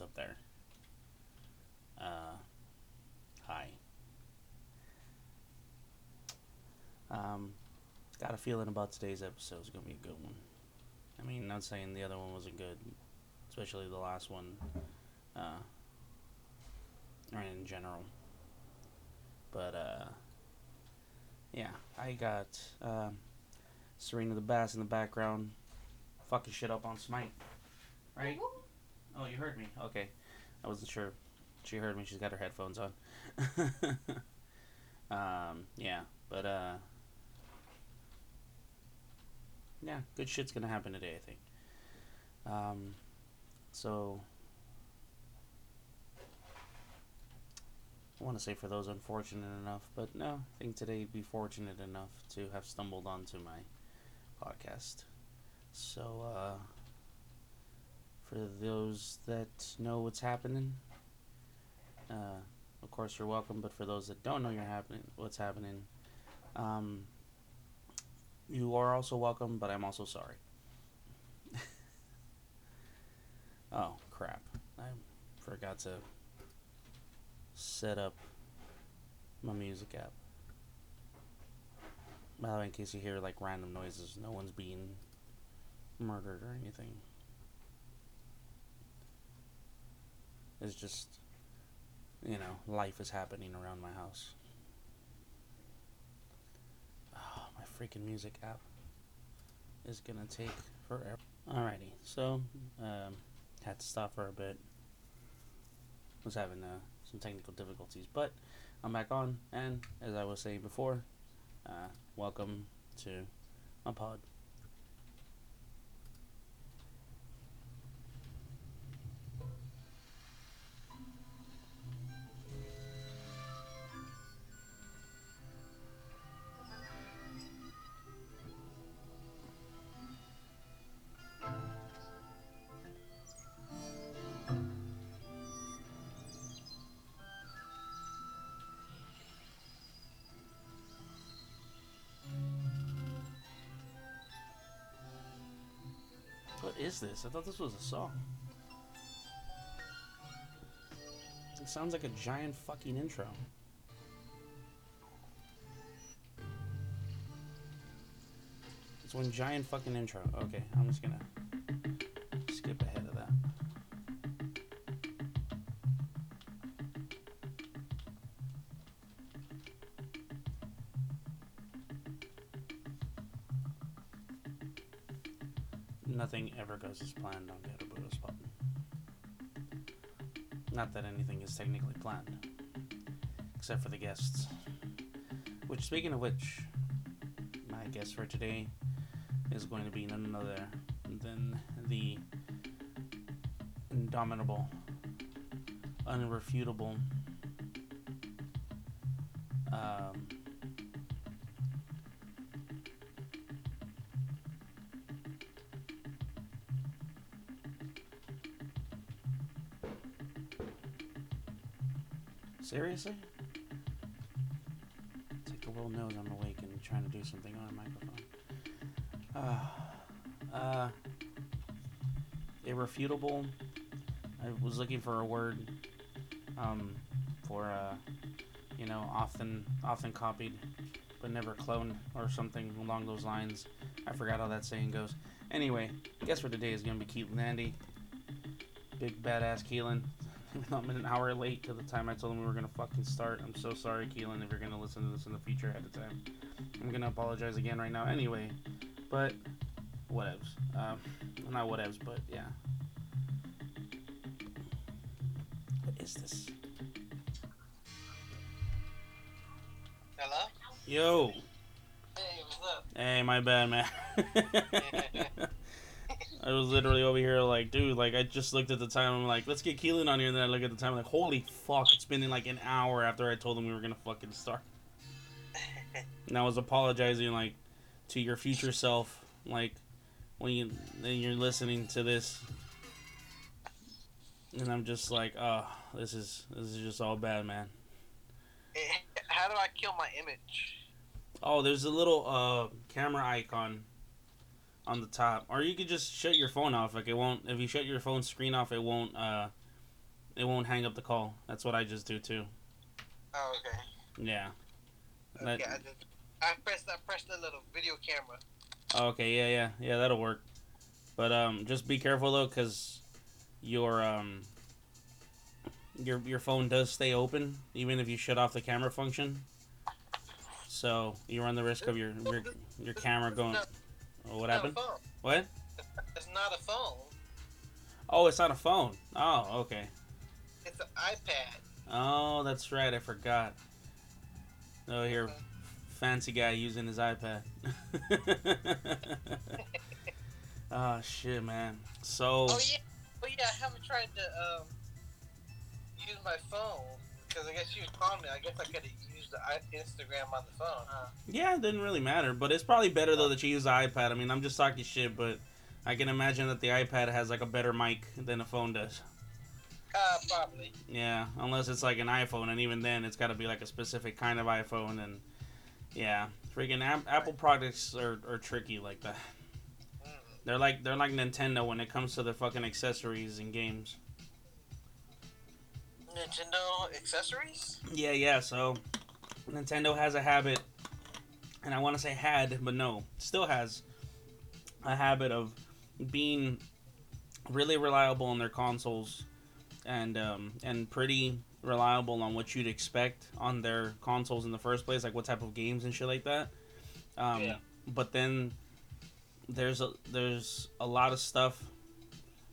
up there. Uh, hi. Um, got a feeling about today's episode is gonna be a good one. I mean, not saying the other one wasn't good, especially the last one, uh, or in general. But uh, yeah, I got um, Serena the Bass in the background, fucking shit up on Smite, right? Oh, you heard me. Okay, I wasn't sure. She heard me. She's got her headphones on. um, yeah, but uh, yeah, good shit's gonna happen today. I think. Um, so I want to say for those unfortunate enough, but no, I think today would be fortunate enough to have stumbled onto my podcast. So, uh, for those that know what's happening, uh, of course you're welcome. But for those that don't know you're happening, what's happening, um, you are also welcome. But I'm also sorry. oh crap! I forgot to set up my music app. By the way, in case you hear like random noises, no one's being murdered or anything. It's just, you know, life is happening around my house. Oh, my freaking music app is gonna take forever. Alrighty, so um, had to stop for a bit. Was having uh, some technical difficulties, but I'm back on, and as I was saying before, uh, welcome to my pod. Is this? I thought this was a song. It sounds like a giant fucking intro. It's one giant fucking intro. Okay, I'm just gonna Ever planned on Ghetto Buddha's Pod. Not that anything is technically planned, except for the guests. Which, speaking of which, my guest for today is going to be none other than the indomitable, unrefutable, Seriously? Take a little nose, I'm awake and trying to do something on a microphone. Uh, uh, irrefutable. I was looking for a word, um, for, uh, you know, often, often copied, but never cloned or something along those lines. I forgot how that saying goes. Anyway, guess for today is gonna be Keelan Andy. Big badass Keelan. I'm an hour late to the time I told him we were gonna fucking start. I'm so sorry, Keelan, if you're gonna listen to this in the future ahead of time. I'm gonna apologize again right now anyway. But whatevs. Um, not whatevs, but yeah. What is this? Hello? Yo. Hey, what's up? Hey, my bad, man. I was literally over here like, dude, like I just looked at the time. I'm like, let's get Keelan on here. And then I look at the time, like, holy fuck, it's been like an hour after I told him we were gonna fucking start. And I was apologizing like to your future self, like when you then you're listening to this, and I'm just like, oh, this is this is just all bad, man. How do I kill my image? Oh, there's a little uh camera icon on the top, or you could just shut your phone off. Like it won't. If you shut your phone screen off, it won't uh it won't hang up the call. That's what I just do too. Oh, okay. Yeah. That- Okay, I, just, I pressed I pressed the little video camera. Okay, yeah, yeah, yeah, that'll work. But um, just be careful though, cause your um, your your phone does stay open even if you shut off the camera function. So you run the risk of your your, your camera going. What It's happened? Not a phone. What? It's not a phone. Oh, it's not a phone. Oh, okay. It's an iPad. Oh, that's right. I forgot. Oh, here, fancy guy using his iPad. oh shit, man. So. Oh yeah. Oh yeah. I haven't tried to um use my phone because I guess you was calling me. I guess I could have used Instagram on the phone. Huh? Yeah, it didn't really matter, but it's probably better though that you use the iPad. I mean, I'm just talking shit, but I can imagine that the iPad has like a better mic than a phone does. Uh, probably. Yeah, unless it's like an iPhone, and even then, it's got to be like a specific kind of iPhone, and yeah, freaking Ap- Apple products are, are tricky like that. Mm. They're like they're like Nintendo when it comes to their fucking accessories and games. Nintendo accessories. Yeah, yeah. So Nintendo has a habit, and I want to say had, but no, still has a habit of being really reliable on their consoles, and um, and pretty reliable on what you'd expect on their consoles in the first place, like what type of games and shit like that. Um, Yeah. But then there's a there's a lot of stuff.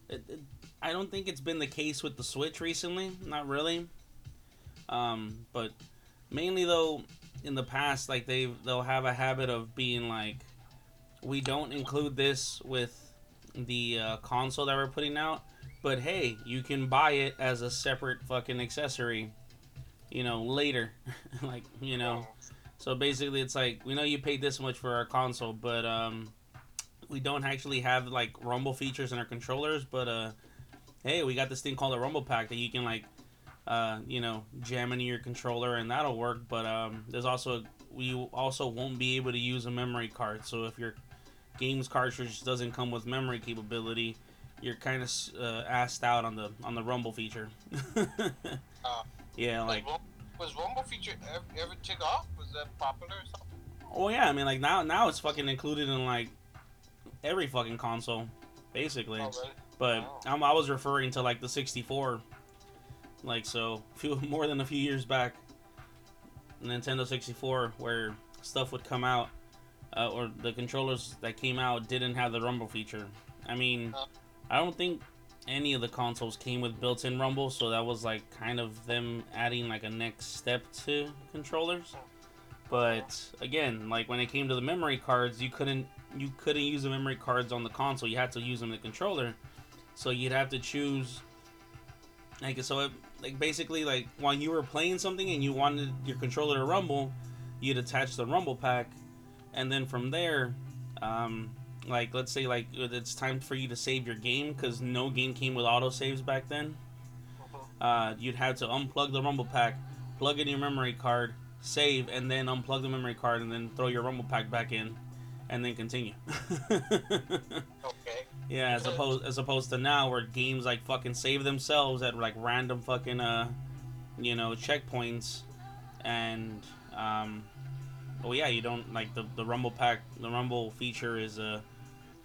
It, it, I don't think it's been the case with the Switch recently. Not really. Um, but mainly though, in the past, like they they'll have a habit of being like, we don't include this with the uh, console that we're putting out, but hey, you can buy it as a separate fucking accessory, you know, later, like you know. So basically, it's like we know you paid this much for our console, but um, we don't actually have like rumble features in our controllers. But uh, hey, we got this thing called a rumble pack that you can like, uh, you know, jam into your controller and that'll work. But um, there's also we also won't be able to use a memory card. So if your games cartridge doesn't come with memory capability, you're kind of uh, assed out on the on the rumble feature. Oh. yeah, like. was, was Rumble feature ever, ever took off? Was that popular or something? Oh yeah, I mean like now now it's fucking included in like every fucking console, basically. Oh, really? But Wow. I'm, I was referring to like the 64, like so few more than a few years back, Nintendo 64, where stuff would come out, uh, or the controllers that came out didn't have the rumble feature. I mean. I don't think any of the consoles came with built-in rumble, so that was like kind of them adding like a next step to controllers. But again, like when it came to the memory cards, you couldn't you couldn't use the memory cards on the console. You had to use them in the controller. So you'd have to choose like so it, like basically like while you were playing something and you wanted your controller to rumble, you'd attach the rumble pack and then from there um like let's say like it's time for you to save your game cuz no game came with auto saves back then. Mhm. Uh, you'd have to unplug the rumble pack, plug in your memory card, save and then unplug the memory card and then throw your rumble pack back in and then continue. Okay. Yeah, as opposed as opposed to now where games like fucking save themselves at like random fucking uh you know checkpoints and um oh yeah you don't like the the rumble pack the rumble feature is uh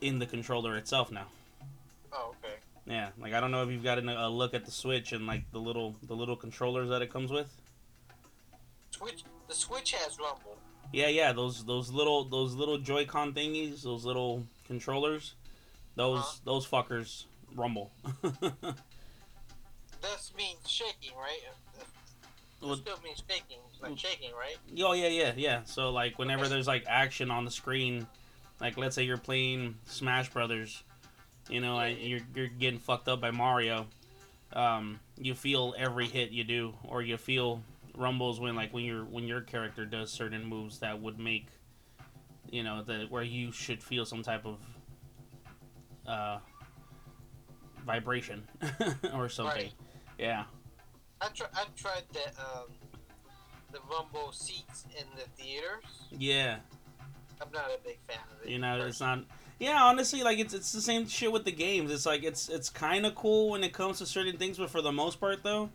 in the controller itself now. Oh, okay. Yeah, like I don't know if you've gotten a, a look at the Switch and like the little the little controllers that it comes with. Switch. The Switch has Rumble. Yeah, yeah, those those little those little Joy-Con thingies, those little controllers, those Uh-huh. those fuckers rumble. This means shaking, right? Well- still means shaking, like shaking, right? Oh yeah, yeah, yeah. So like whenever there's like action on the screen, like let's say you're playing Smash Brothers, you know, and you're you're getting fucked up by Mario, um, you feel every hit you do, or you feel rumbles when like when your when your character does certain moves that would make, you know, that where you should feel some type of uh vibration or something. Right. Yeah. I try. I tried the um, the Rumble seats in the theaters. Yeah. I'm not a big fan of it. You know, it's not. Yeah, honestly, like it's it's the same shit with the games. It's like it's it's kind of cool when it comes to certain things, but for the most part, though,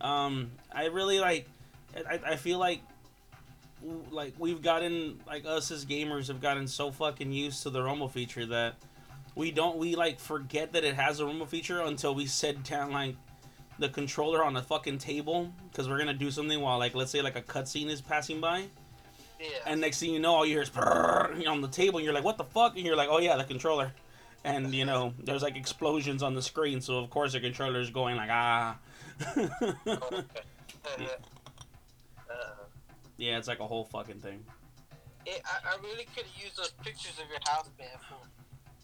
um, I really like. I, I feel like like we've gotten like us as gamers have gotten so fucking used to the rumble feature that we don't we like forget that it has a rumble feature until we set down like the controller on a fucking table because we're gonna do something while like let's say like a cutscene is passing by. Yeah. and next thing you know all you hear is on the table and you're like what the fuck? And you're like oh yeah the controller. And you know there's like explosions on the screen so of course the controller is going like ah. Uh, yeah it's like a whole fucking thing. It, I, I really could use those pictures of your house, man, for,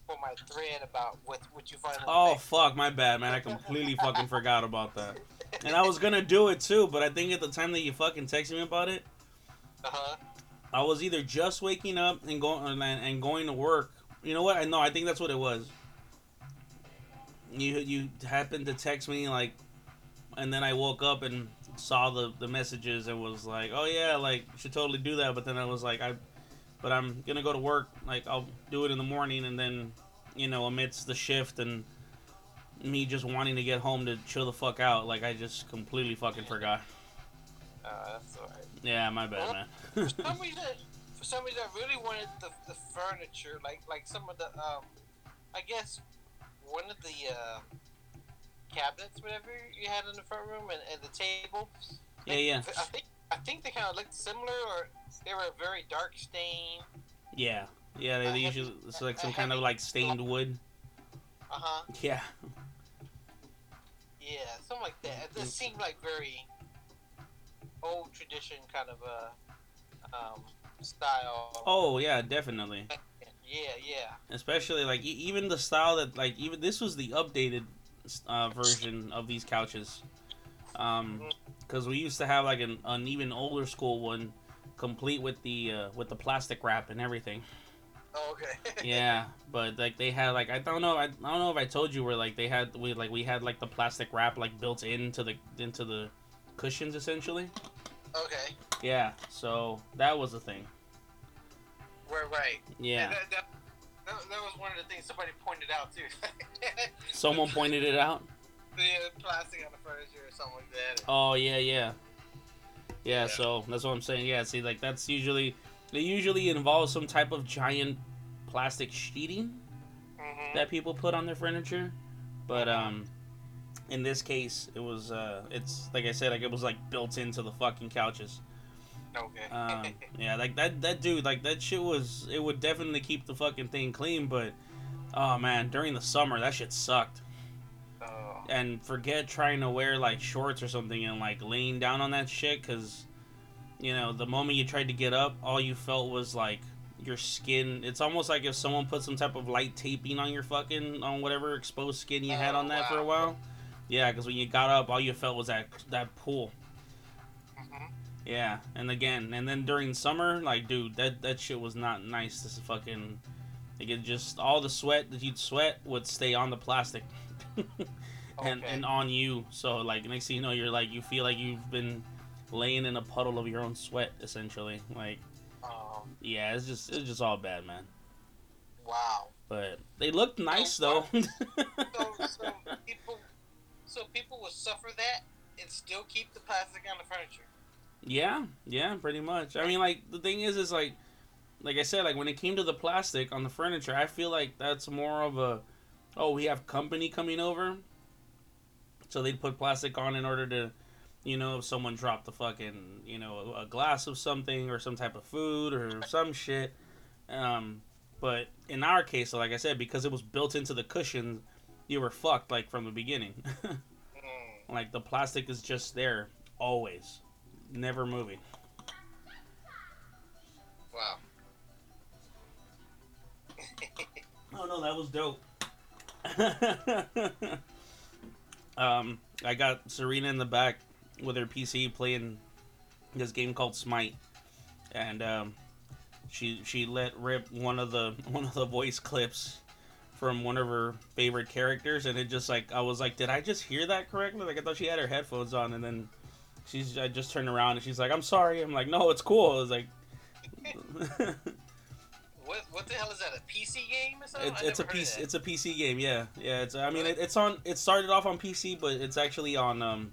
for my thread about what what you oh fuck my bad man i completely fucking forgot about that and i was gonna do it too but i think at the time that you fucking texted me about it Uh huh. I was either just waking up and going and, and going to work. You know what? I know. I think that's what it was. You you happened to text me like, and then I woke up and saw the the messages and was like, oh yeah, like you should totally do that. But then I was like, I, but I'm gonna go to work. Like I'll do it in the morning, and then, you know, amidst the shift and me just wanting to get home to chill the fuck out, like I just completely fucking forgot. Uh, that's alright. Yeah, my bad, man. For some reason, for some reason, I really wanted the, the furniture, like like some of the um, I guess one of the uh, cabinets, whatever you had in the front room, and, and the table. yeah, yeah. I think I think they kind of looked similar, or they were a very dark stain. Yeah, yeah. They, I they have- usually it's like some kind of like stained wood. Uh huh. Yeah, Yeah, something like that. It just seemed like very old tradition kind of a um, style. Oh yeah, definitely. Yeah, yeah. Especially like e- even the style that like even this was the updated uh, version of these couches. Um, because we used to have like an, an even older school one, complete with the uh, with the plastic wrap and everything. Oh, okay. Yeah, but like they had like I don't know I, I don't know if I told you where like they had we like we had like the plastic wrap like built into the into the cushions essentially. okay. Yeah, so that was a thing. Right, right. Yeah. That, that, that, that was one of the things somebody pointed out too. Someone pointed it out. The plastic on the furniture or something like that. Oh yeah, yeah, yeah. Yeah. So that's what I'm saying. Yeah, see, like that's usually they usually involve some type of giant plastic sheeting Mm-hmm. that people put on their furniture, but um, in this case, it was uh, it's like I said, like it was like built into the fucking couches. okay. Um, yeah, like that that dude, like that shit was it would definitely keep the fucking thing clean, but oh man, during the summer that shit sucked. Oh. and forget trying to wear like shorts or something and like laying down on that shit because you know the moment you tried to get up all you felt was like your skin. It's almost like if someone put some type of light taping on your fucking on whatever exposed skin you had Oh, on that for a while. Yeah because when you got up all you felt was that that pool Mhm. yeah and again and then during summer like dude that that shit was not nice. This fucking like it just all the sweat that you'd sweat would stay on the plastic and Okay. and on you. So like next thing you know, you're like you feel like you've been laying in a puddle of your own sweat, essentially. Like Oh, yeah, it's just it's just all bad, man. wow. But they looked nice though. So, so people, so people will suffer that and still keep the plastic on the furniture. yeah, yeah, pretty much. I mean, like the thing is, is like like I said, like when it came to the plastic on the furniture, I feel like that's more of a oh we have company coming over, so they'd put plastic on in order to. You know, if someone dropped the fucking, you know, a, a glass of something or some type of food or some shit, Um, but in our case, like I said, because it was built into the cushion, you were fucked like from the beginning. Like the plastic is just there always, never moving. Wow. Oh no, that was dope. um, I got Serena in the back with her PC playing this game called Smite, and um, she she let rip one of the one of the voice clips from one of her favorite characters, and it just like I was like, did I just hear that correctly? Like I thought she had her headphones on, and then she's I just turned around and she's like, I'm sorry. I'm like, no, it's cool. I was like. what the hell is that? A PC game or something? It's, it's a never heard of PC. It's a PC game. Yeah, yeah. It's. I mean, Really? it, it's on. It started off on PC, but it's actually on um,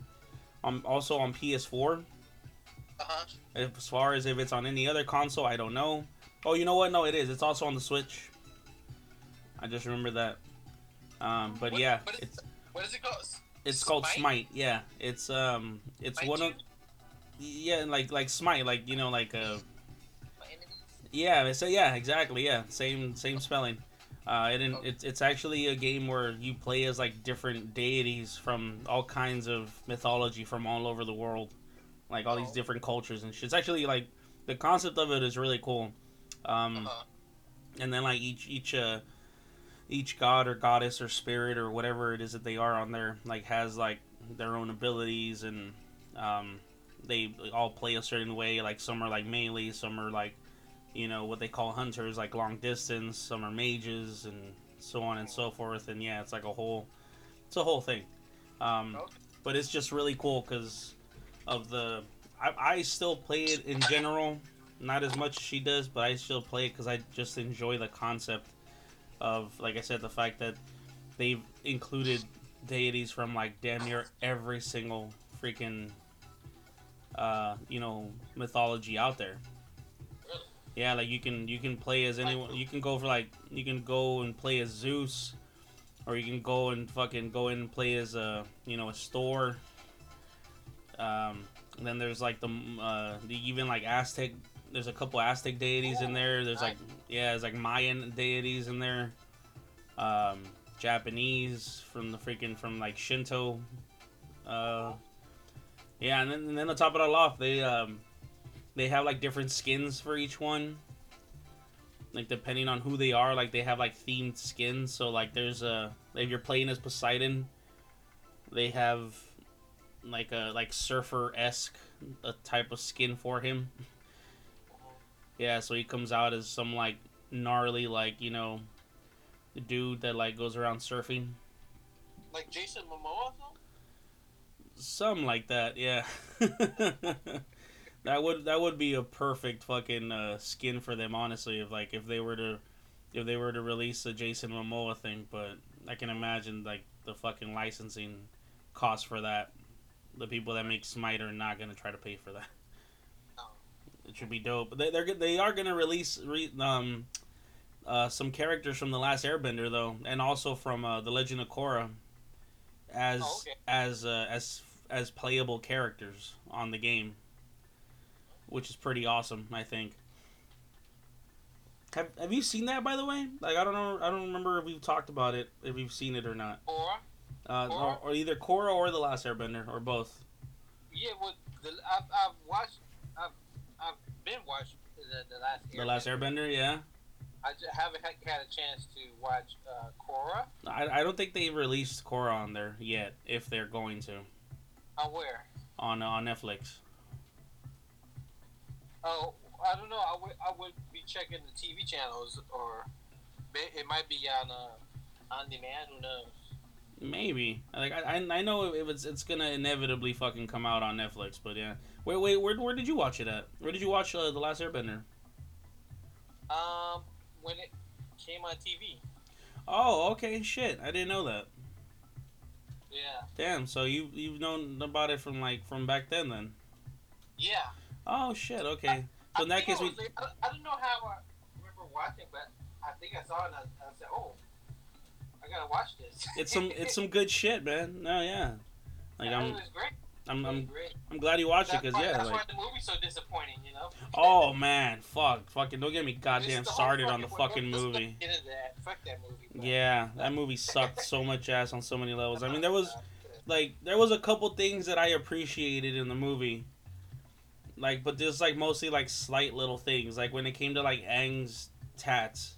on also on PS4. Uh-huh. As far as if it's on any other console, I don't know. Oh, you know what? No, it is. It's also on the Switch. I just remember that. Um, but What- yeah, what is- it's What is it called? it's called Smite? Smite. Yeah, it's um, it's Smite one of yeah, like like Smite, like you know, like uh? Yeah, so yeah, exactly, yeah, same same spelling. Uh, it, it's it's actually a game where you play as like different deities from all kinds of mythology from all over the world, like all these Oh. different cultures and shit. It's actually like the concept of it is really cool. Um, Uh-huh. and then like each each uh each god or goddess or spirit or whatever it is that they are on there like has like their own abilities and um they all play a certain way like some are like melee some are like you know what they call hunters like long distance some are mages and so on and so forth. And yeah it's like a whole it's a whole thing. Um but it's just really cool because of the I, I still play it in general not as much as she does but i still play it because i just enjoy the concept of like i said the fact that they've included deities from like damn near every single freaking uh you know mythology out there? Yeah like you can you can play as anyone you can go for like you can go and play as zeus or you can go and fucking go in and play as a you know a store um then there's like the uh the even like aztec there's a couple aztec deities in there. There's like yeah there's like mayan deities in there. Um japanese from the freaking from like shinto. Uh yeah and then, and then to top it all off they um they have like different skins for each one like depending on who they are like they have like themed skins so like there's a if you're playing as poseidon they have like a like surfer-esque a type of skin for him yeah so he comes out as some like gnarly like you know dude that like goes around surfing Like Jason Momoa? something? Something like that, yeah. that would that would be a perfect fucking uh, skin for them, honestly. If like if they were to if they were to release a Jason Momoa thing, but I can imagine like the fucking licensing cost for that. The people that make Smite are not gonna try to pay for that. It should be dope. They they're they are gonna release re, um uh, some characters from the Last Airbender though, and also from uh, the Legend of Korra as Oh, okay. as uh, as as playable characters on the game, which is pretty awesome. I think. Have Have you seen that by the way? Like I don't know. I don't remember if we've talked about it. If you've seen it or not. Or Uh, or, or either Korra or the Last Airbender or both. yeah, well, the, I've, I've watched, I've, I've been watching the, the last. Airbender. The Last Airbender, yeah. I just haven't had, had a chance to watch uh, Korra. I, I don't think they released Korra on there yet. If they're going to On where? on uh, on Netflix. Oh, I don't know. I would, I would be checking the TV channels, or it might be on uh, on demand. Who knows? Maybe like I, I I know if it's it's gonna inevitably fucking come out on Netflix, but yeah. Wait wait where where did you watch it at? Where did you watch uh, the Last Airbender? Um, when it came on TV. Oh okay shit I didn't know that. Yeah. Damn so you you've known about it from like from back then then. Yeah. Oh shit okay. So in I that case I we like- I, don't- I don't know how I remember watching, but I think I saw it and I, I said, "Oh, I gotta watch this." it's some it's some good shit man. No yeah. Like it I'm was great. I'm I'm, great. I'm glad you watched it because yeah that's like why the movie's so disappointing. You know. oh man fuck fucking don't get me goddamn started on the fucking- fucking let's not movie. That. Fuck that movie. bro. Yeah, that movie sucked so much ass on so many levels. I mean, there was like there was a couple things that I appreciated in the movie. Like, but there's like mostly like slight little things. Like when it came to like Aang's tats,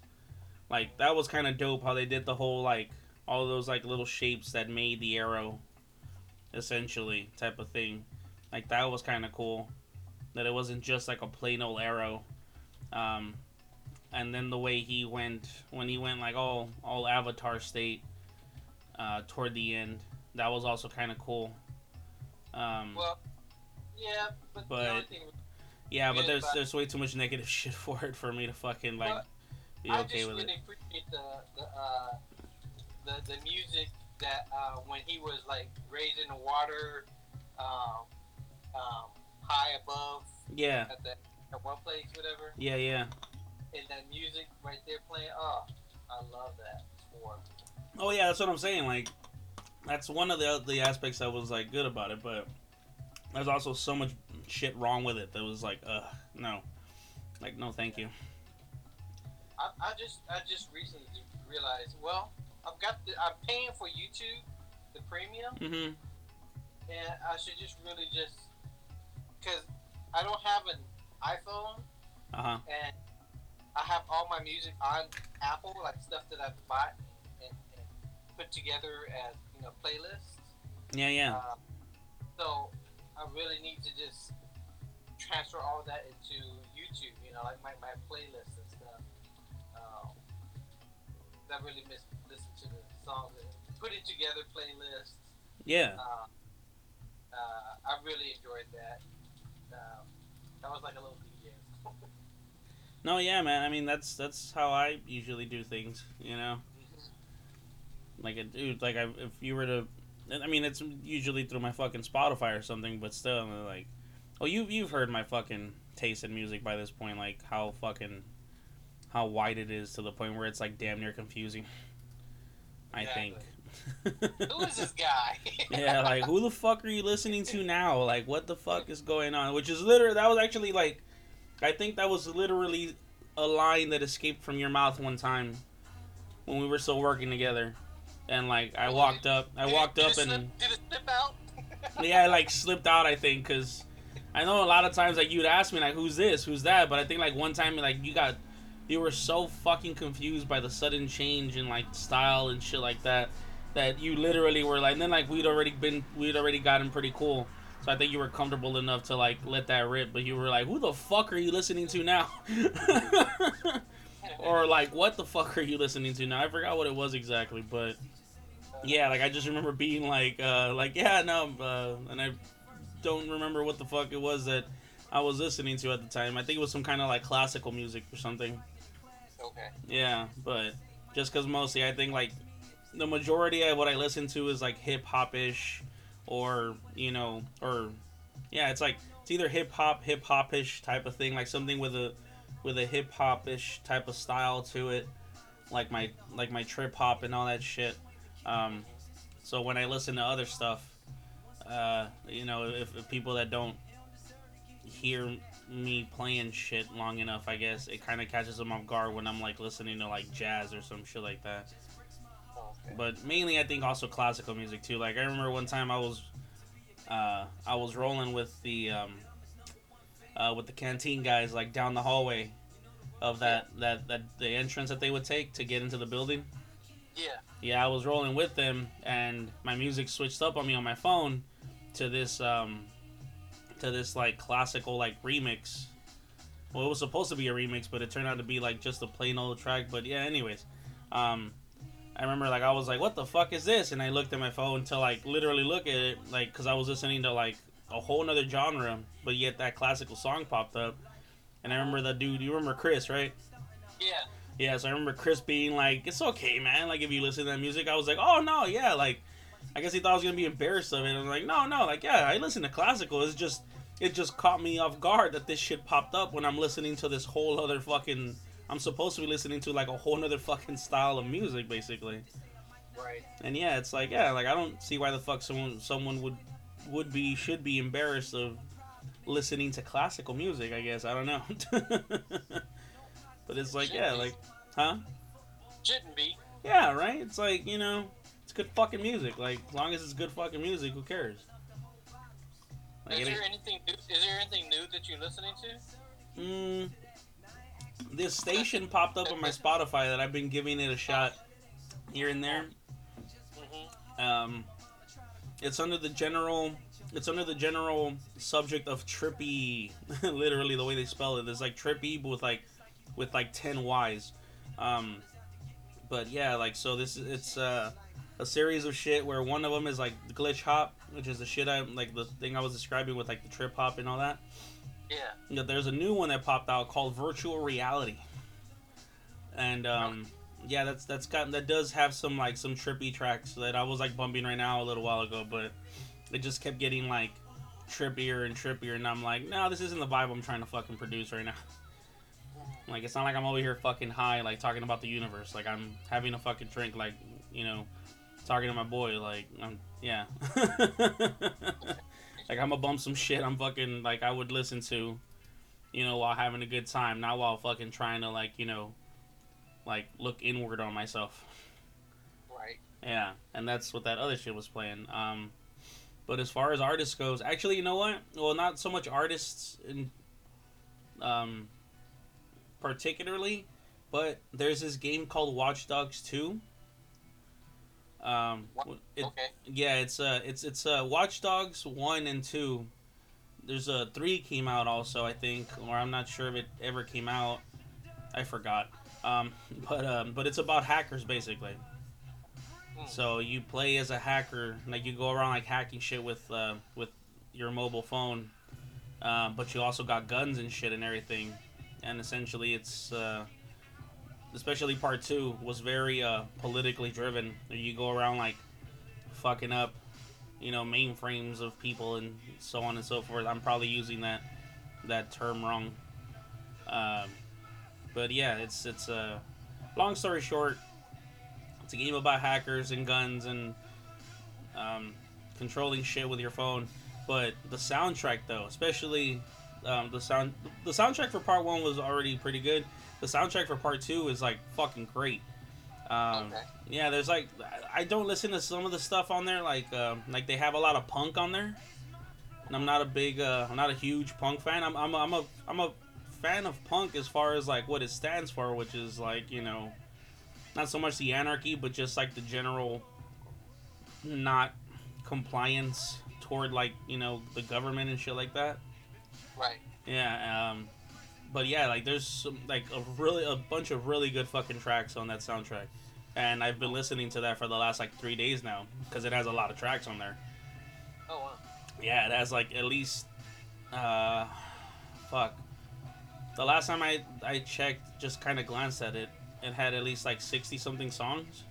like that was kind of dope how they did the whole like all those like little shapes that made the arrow, essentially type of thing. Like that was kind of cool. That it wasn't just like a plain old arrow. Um, and then the way he went when he went like all all Avatar state uh, toward the end, that was also kind of cool. Um, Well, yeah, but, But- the yeah, but there's there's way too much negative shit for it for me to fucking like be I okay just with really it. appreciate the the, uh, the the music that uh, when he was like raised in the water, um, um, high above Yeah, at the at one place, whatever, yeah, yeah. and that music right there playing. Oh, I love that score. Oh yeah, that's what I'm saying. Like, that's one of the the aspects that was like good about it, but there's also so much shit wrong with it that was like, uh, no, like no, thank you. I, I just I just recently realized. Well, I've got the I'm paying for YouTube, the premium, Mm-hmm. and I should just really just because I don't have an iPhone Uh huh. and I have all my music on Apple, like stuff that I've bought and, and put together as you know playlists. Yeah, yeah. Uh, so I really need to just transfer all that into YouTube. You know, like my, my playlists and stuff. Um, I really miss listen to the songs and putting together playlists. Yeah. Uh, uh, I really enjoyed that. Um, that was like a little DJ. No, yeah, man. I mean, that's that's how I usually do things. You know, like a dude. Like I, if you were to, I mean, it's usually through my fucking Spotify or something, but still, like, oh, you you've heard my fucking taste in music by this point, like how fucking how wide it is to the point where it's like damn near confusing. I think. Who is this guy? yeah, like who the fuck are you listening to now? Like what the fuck is going on? Which is literally that was actually like I think that was literally a line that escaped from your mouth one time when we were still working together. And like I walked up, I walked up and slip, did it slip out? yeah, I like slipped out. I think because I know a lot of times like you'd ask me like who's this, who's that, but I think like one time like you got you were so fucking confused by the sudden change in like style and shit like that that you literally were like. And then like we'd already been we'd already gotten pretty cool. So I think you were comfortable enough to like let that rip, but you were like, "Who the fuck are you listening to now?" or like, "What the fuck are you listening to now?" I forgot what it was exactly, but yeah, like I just remember being like, uh, like yeah, no, uh, and I don't remember what the fuck it was that I was listening to at the time. I think it was some kind of like classical music or something. Okay. Yeah, but just because mostly I think like the majority of what I listen to is like hip hop ish, or you know, or yeah, it's like it's either hip hop, hip hop ish type of thing, like something with a with a hip hop ish type of style to it, like my like my trip hop and all that shit. Um, so when I listen to other stuff, uh, you know, if, if people that don't hear me playing shit long enough, I guess it kind of catches them off guard when I'm like listening to like jazz or some shit like that. But mainly, I think also classical music too. Like I remember one time I was, uh, I was rolling with the, um, uh, with the canteen guys like down the hallway of that that that the entrance that they would take to get into the building. Yeah. Yeah, I was rolling with them, and my music switched up on me on my phone to this um, to this like classical like remix. Well, it was supposed to be a remix, but it turned out to be like just a plain old track. But yeah, anyways, um, I remember like I was like, "What the fuck is this?" And I looked at my phone to like literally look at it, like because I was listening to like a whole nother genre, but yet that classical song popped up. And I remember the dude. You remember Chris, right? Yeah. Yeah, so I remember Chris being like, "It's okay, man. Like if you listen to that music." I was like, "Oh no, yeah." Like, I guess he thought I was gonna be embarrassed of it. I was like, "No, no. Like, yeah, I listen to classical. It's just, it just caught me off guard that this shit popped up when I'm listening to this whole other fucking. I'm supposed to be listening to like a whole other fucking style of music, basically. Right. And yeah, it's like, yeah, like I don't see why the fuck someone someone would would be should be embarrassed of listening to classical music. I guess I don't know. but it's like, yeah, like, huh? Shouldn't be. Yeah, right? It's like, you know, it's good fucking music. Like, as long as it's good fucking music, who cares? Like, is there anything new? Is there anything new that you're listening to? mm, this station popped up on my Spotify that I've been giving it a shot here and there. Mm-hmm. Um, it's under the general. It's under the general subject of trippy. literally, the way they spell it it is like trippy, but with like, with like ten Y's. Um, but yeah, like so this is it's uh, a series of shit where one of them is like glitch hop, which is the shit I like the thing I was describing with like the trip hop and all that. Yeah. Yeah, there's a new one that popped out called virtual reality. and um, yeah, that's that's got that does have some like some trippy tracks that I was like bumping right now a little while ago, but it just kept getting like trippier and trippier, and I'm like, no, this isn't the vibe I'm trying to fucking produce right now. Like it's not like I'm over here fucking high, like talking about the universe. Like I'm having a fucking drink, like you know, talking to my boy. Like I'm, yeah. like I'm gonna bump some shit. I'm fucking like I would listen to, you know, while having a good time, not while fucking trying to like you know, like look inward on myself. Right. Yeah, and that's what that other shit was playing. Um, but as far as artists goes, actually, you know what? Well, not so much artists and um, particularly, but there's this game called Watch Dogs Two. Um, it, Okay. yeah, it's uh, it's it's uh, Watch Dogs one and two. There's a three came out also, I think, or I'm not sure if it ever came out. I forgot. Um, but um, but it's about hackers basically. Hmm. So you play as a hacker, like you go around like hacking shit with uh, with your mobile phone, uh, but you also got guns and shit and everything. And essentially, it's uh, especially part two was very uh, politically driven. You go around like fucking up, you know, mainframes of people and so on and so forth. I'm probably using that that term wrong. Um, but yeah, it's it's a uh, long story short. It's a game about hackers and guns and um, controlling shit with your phone. But the soundtrack, though, especially um, the sound, the soundtrack for part one was already pretty good. The soundtrack for part two is like fucking great. Um, okay. yeah, there's like I don't listen to some of the stuff on there. Like um like they have a lot of punk on there, and I'm not a big uh, I'm not a huge punk fan. I'm I'm a, I'm a I'm a fan of punk as far as like what it stands for, which is like you know, not so much the anarchy, but just like the general not compliance toward like you know the government and shit like that. Right. Yeah, um, but yeah, like there's some, like a really a bunch of really good fucking tracks on that soundtrack, and I've been listening to that for the last like three days now because it has a lot of tracks on there. Oh wow. Yeah, it has like at least, uh, fuck. The last time I I checked, just kind of glanced at it, it had at least like sixty something songs.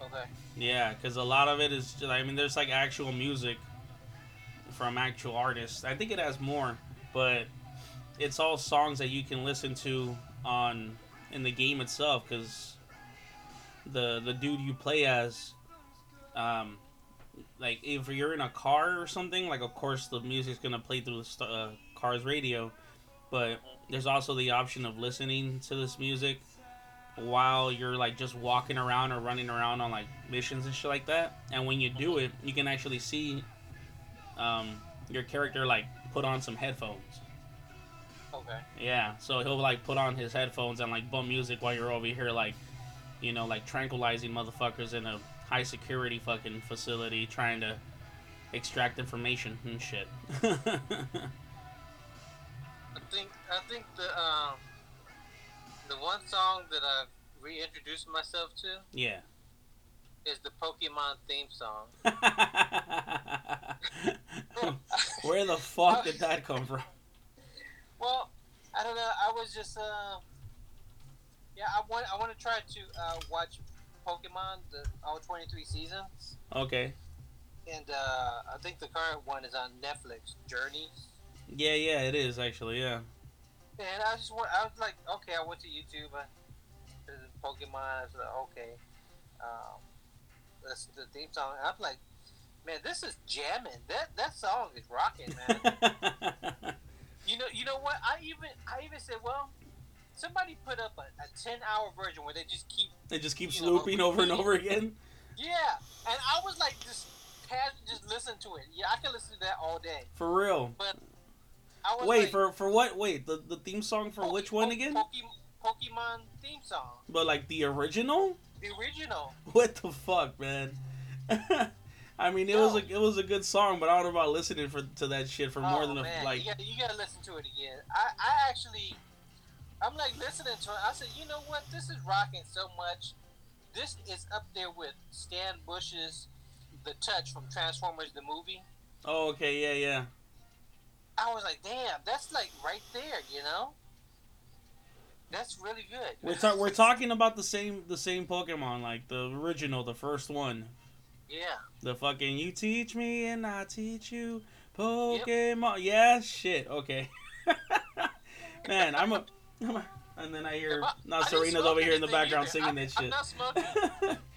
Okay. Yeah, because a lot of it is. Just, I mean, there's like actual music from actual artists. I think it has more, but it's all songs that you can listen to on in the game itself. Because the the dude you play as, um, like if you're in a car or something, like of course the music's gonna play through the uh, car's radio, but there's also the option of listening to this music while you're like just walking around or running around on like missions and shit like that. And when you do it, you can actually see um, your character like put on some headphones. Okay. Yeah, so he'll like put on his headphones and like bump music while you're over here like, you know, like tranquilizing motherfuckers in a high security fucking facility trying to extract information and shit. I think I think the um the one song that I've reintroduced myself to yeah. Is the Pokemon theme song. Where the fuck did that come from? Well, I don't know. I was just uh yeah. I want I want to try to uh, watch Pokemon the all twenty three seasons, Okay. and uh, I think the current one is on Netflix. Journeys. Yeah, yeah, it is actually, yeah. And I just want, I was like, okay, I went to YouTube, uh, Pokemon, I was like, okay, um, that's the theme song. I'm like, man, this is jamming. That that song is rocking, man. you know, you know what? I even, I even said, well, somebody put up a, a ten hour version where they just keep, it just keeps You know, looping over and over again. yeah. And I was like, just, just listen to it. Yeah, I can listen to that all day. For real. I was Wait, like, for for what? Wait, the, the theme song for Poke- which one Poke- again? Poke- Pokemon theme song, But like the original? The original. What the fuck, man? I mean, it was a it was a good song, but I don't know about listening for to that shit for more oh, than a man. like. you gotta, you gotta listen to it again. I, I actually, I'm like listening to it. I said, you know what? This is rocking so much. This is up there with Stan Bush's "The Touch" from Transformers the movie. Oh, okay, yeah, yeah. I was like, damn, that's like right there, you know. That's really good. We're ta- we're talking about the same the same Pokemon, like the original, the first one. Yeah. The fucking you teach me and I teach you Pokemon. Yeah, shit. Okay. Man, I'm a, I'm a. And then I hear I- now I Serena's over here in the background either. singing I- that shit. not smoking.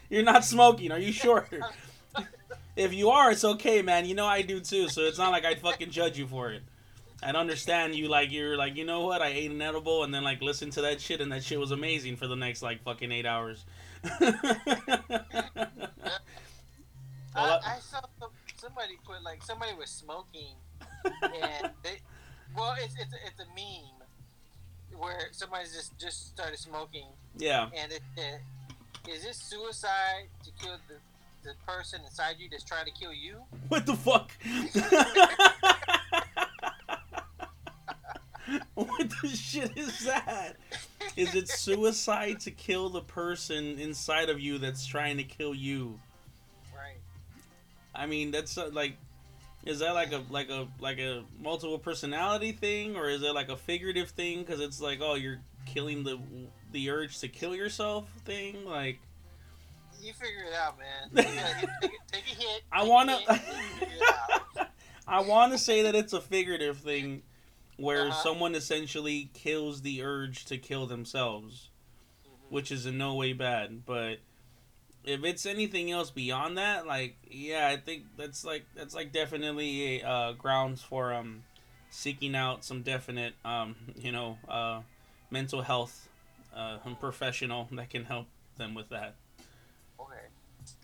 You're not smoking, are you sure? if you are, it's okay, man. You know I do too, so it's not like I'd fucking judge you for it. I'd understand you like you're like, you know what, I ate an edible and then like listen to that shit and that shit was amazing for the next like fucking eight hours. I, I- saw some, somebody put like somebody was smoking, and they, well, it's it's a, it's a meme where somebody just just started smoking, yeah. and it, it is this suicide to kill the the person inside you that's trying to kill you? What the fuck? what the shit is that? Is it suicide to kill the person inside of you that's trying to kill you? Right. I mean, that's uh, like, is that like a like a like a multiple personality thing, or is it like a figurative thing? Because it's like, oh, you're killing the the urge to kill yourself thing. Like, You figure it out, man. Take, a- take a hit. I take wanna- hit, and you figure it out. I want to say that it's a figurative thing, where Uh-huh. someone essentially kills the urge to kill themselves, Mhm. which is in no way bad. But if it's anything else beyond that, like, yeah, I think that's like that's like definitely a uh, grounds for um seeking out some definite um you know uh mental health uh professional that can help them with that Okay.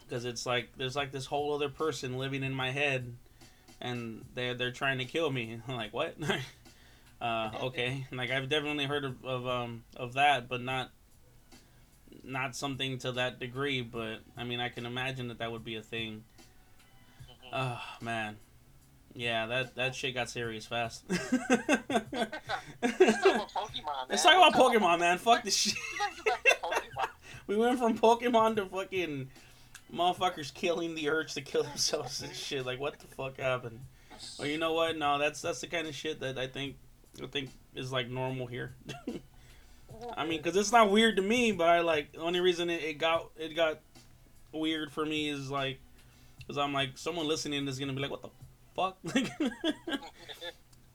because it's like there's like this whole other person living in my head and they're they're trying to kill me I'm like what uh okay like i've definitely heard of, of um of that but not not something to that degree but i mean i can imagine that that would be a thing oh man yeah that that shit got serious fast Let's talk about Pokemon, man. let's talk about pokemon man fuck this shit Let's go back to Pokemon. we went from Pokemon to fucking motherfuckers killing the urge to kill themselves and shit. Like, what the fuck happened? Well, you know what? No, that's that's the kind of shit that I think I think is like normal here. I mean, because it's not weird to me, but I like the only reason it, it got it got weird for me is like because I'm like someone listening is gonna be like, what the fuck?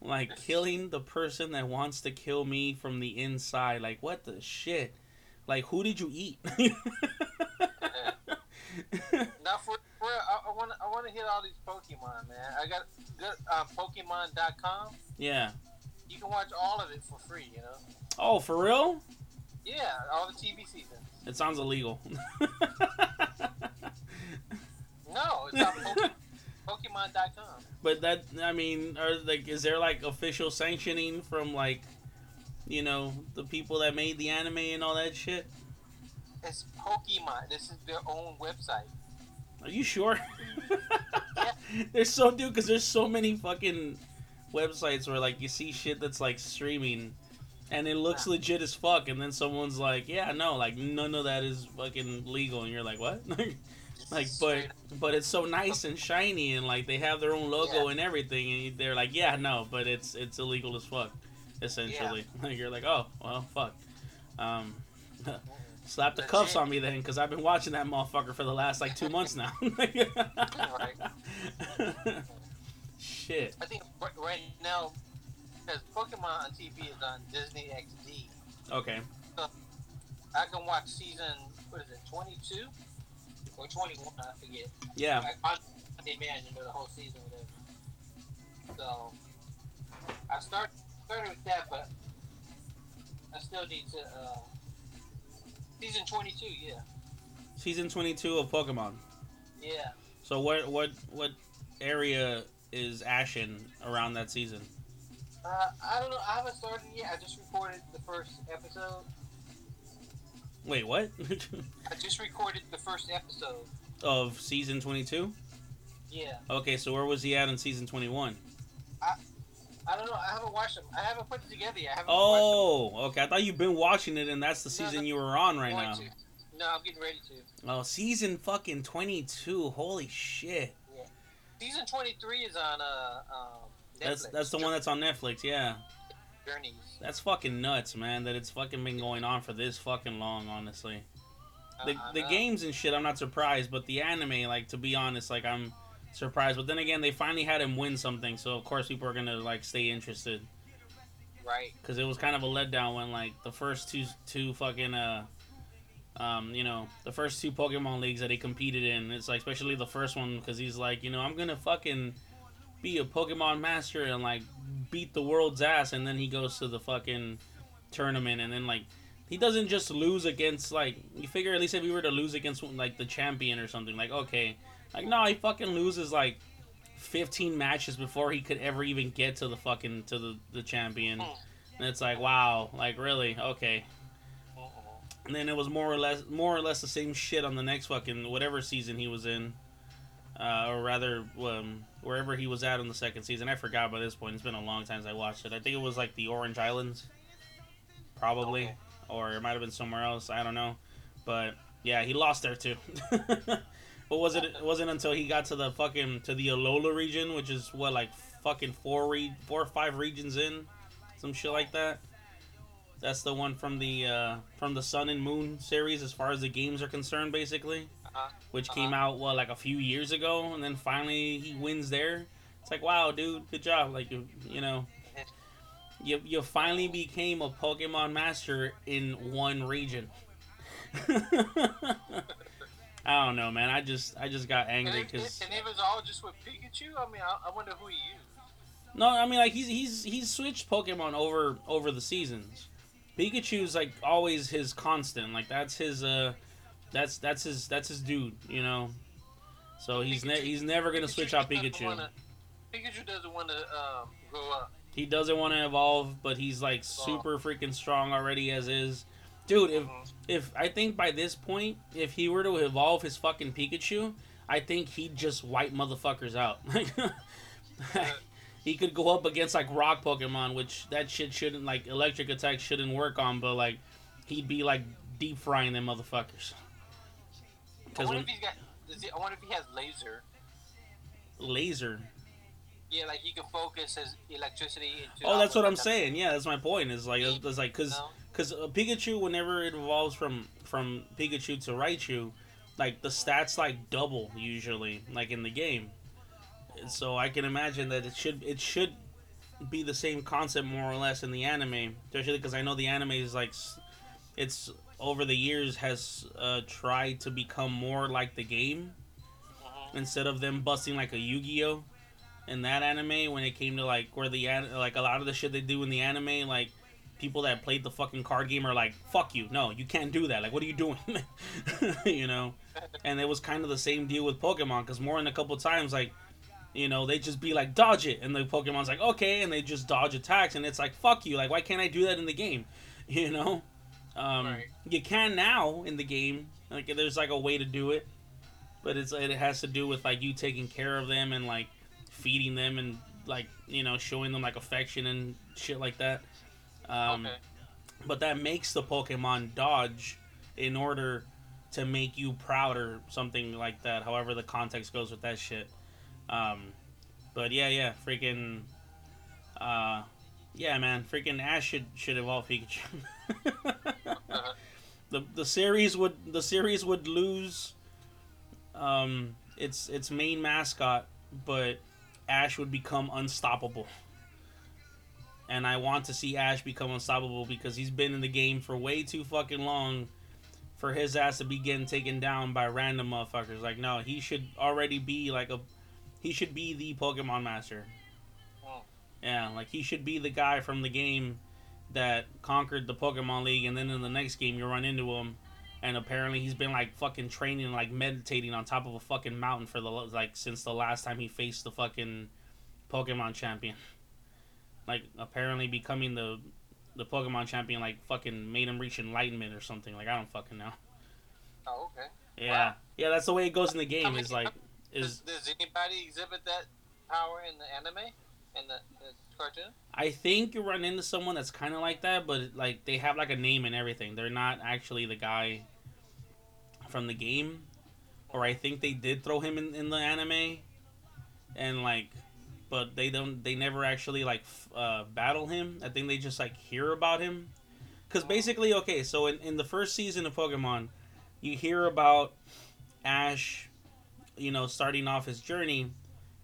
Like, killing the person that wants to kill me from the inside. Like, what the shit? Like, who did you eat? Now for, for I, I want I want to hit all these Pokemon, man. I got good um, Pokemon.com. yeah. You can watch all of it for free. You know. Oh, for real? Yeah, all the TV seasons. It sounds illegal. No, it's on Poke, Pokemon.com. but that, I mean, are like, is there like official sanctioning from like, you know, the people that made the anime and all that shit? It's Pokemon. This is their own website. Are you sure? there's so dude, because there's so many fucking websites where like you see shit that's like streaming, and it looks legit as fuck, and then someone's like, yeah, no, like none of that is fucking legal, and you're like, what? like, but but it's so nice and shiny, and like they have their own logo Yeah. and everything, and they're like, yeah, no, but it's it's illegal as fuck, essentially. Like you're like, oh, well, fuck. Um, slap the Legit. cuffs on me then, because I've been watching that motherfucker for the last like two months now. Shit. I think right- now, because Pokemon on TV is on Disney XD, Okay. I can watch season what is it, twenty two or twenty one? I forget. Yeah. I, on demand, you know, the whole season, whatever. So I start started with that, but I still need to. Uh, season twenty two, yeah, Season 22 of Pokemon. yeah. So what what what area is Ashen around that season? Uh, I don't know. I haven't started yet. I just recorded the first episode. Wait, what? I just recorded the first episode. of season 22? Yeah. Okay, so where was he at in season 21? I don't know. I haven't watched them. I haven't put it together yet. I haven't Oh, okay. I thought you've been watching it and that's the season no. you were on right now. To. No, I'm getting ready to. Oh, season fucking 22. Holy shit. Season 23 is on uh, um, That's that's the one that's on Netflix, yeah. journeys. That's fucking nuts, man. That it's fucking been going on for this fucking long. Honestly, the Uh, the games and shit, I'm not surprised. But the anime, like to be honest, like I'm surprised. But then again, they finally had him win something, so of course people are gonna like stay interested. Right. because it was kind of a letdown when like the first two two fucking uh um you know the first two Pokemon leagues that he competed in. It's like especially the first one because he's like you know I'm gonna fucking be a Pokemon master and like beat the world's ass, and then he goes to the fucking tournament and then like. He doesn't just lose against like you figure at least if he were to lose against like the champion or something like okay like no he fucking loses like 15 matches before he could ever even get to the fucking to the, the champion and it's like wow like really okay. And then it was more or less more or less the same shit on the next fucking whatever season he was in. Uh, or rather um, wherever he was at in the second season. I forgot by this point. It's been a long time since i watched it. I think it was like the orange islands. Probably. Okay. or it might have been somewhere else. I don't know. But yeah he lost there too. But was it it wasn't until he got to the fucking to the alola region which is what like fucking four re- four or five regions in? Some shit like that that's the one from the uh, from the Sun and Moon series, as far as the games are concerned, basically, Uh-huh. which came Uh-huh. out what like a few years ago, and then finally he wins there. It's like, wow, dude, good job! Like you, you know, you you finally became a Pokemon master in one region. I don't know, man. I just I just got angry because it, and it was all just with Pikachu. I mean, I, I wonder who he used. No, I mean like he's he's he's switched Pokemon over over the seasons. Pikachu's like always his constant. Like that's his uh that's that's his that's his dude, you know. So he's ne- he's never gonna switch out Pikachu. Wanna, Pikachu doesn't want to um, grow up. He doesn't want to evolve, but he's like super freaking strong already as is. Dude, if Mhm. if I think by this point, if he were to evolve his fucking Pikachu, I think he'd just wipe motherfuckers out. he could go up against like rock Pokemon, which that shit shouldn't like electric attack shouldn't work on, but like he'd be like deep frying them motherfuckers. I wonder when if he's got. He, I wonder if he has laser. laser. Yeah, like he can focus his electricity into. Oh, that's what I'm saying. Yeah, that's my point. Is like it's like because because uh, Pikachu, whenever it evolves from from Pikachu to Raichu, like the stats like double usually, like in the game. So I can imagine that it should it should be the same concept more or less in the anime, especially because I know the anime is like it's over the years has uh, tried to become more like the game Mhm. instead of them busting like a Yu-Gi-Oh! In that anime when it came to like where the an- like a lot of the shit they do in the anime like people that played the fucking card game are like fuck you. No you can't do that. Like what are you doing? You know? And it was kind of the same deal with Pokemon because more than a couple times like you know they just be like dodge it. And the Pokemon's like okay and they just dodge attacks and it's like fuck you. Like why can't I do that in the game? You know? Um, Right. you can now in the game. Like there's like a way to do it but it's it has to do with like you taking care of them and like feeding them and like you know showing them like affection and shit like that. Um, okay. but that makes the pokemon dodge in order to make you proud or something like that however the context goes with that shit um, but yeah yeah freaking uh, yeah man freaking ash should should evolve pikachu. The the series would the series would lose um its its main mascot but ash would become unstoppable. And i want to see ash become unstoppable because he's been in the game for way too fucking long for his ass to be getting taken down by random motherfuckers. Like no he should already be like a he should be the pokemon master Mm. yeah like he should be the guy from the game that conquered the Pokemon League, and then in the next game you run into him, and apparently he's been like fucking training, like meditating on top of a fucking mountain for the like since the last time he faced the fucking Pokemon champion. Like apparently becoming the the Pokemon champion like fucking made him reach enlightenment or something. Like I don't fucking know. Oh, okay. Yeah, Wow. yeah, that's the way it goes in the game. Is like is does anybody exhibit that power in the anime? In the, the cartoon? I think you run into someone that's kind of like that, but like they have like a name and everything. They're not actually the guy from the game, or I think they did throw him in, in the anime, and like but they don't. They never actually like f- uh, battle him. I think they just like hear about him. Because basically, okay, so in, in the first season of Pokemon, you hear about Ash, you know, starting off his journey,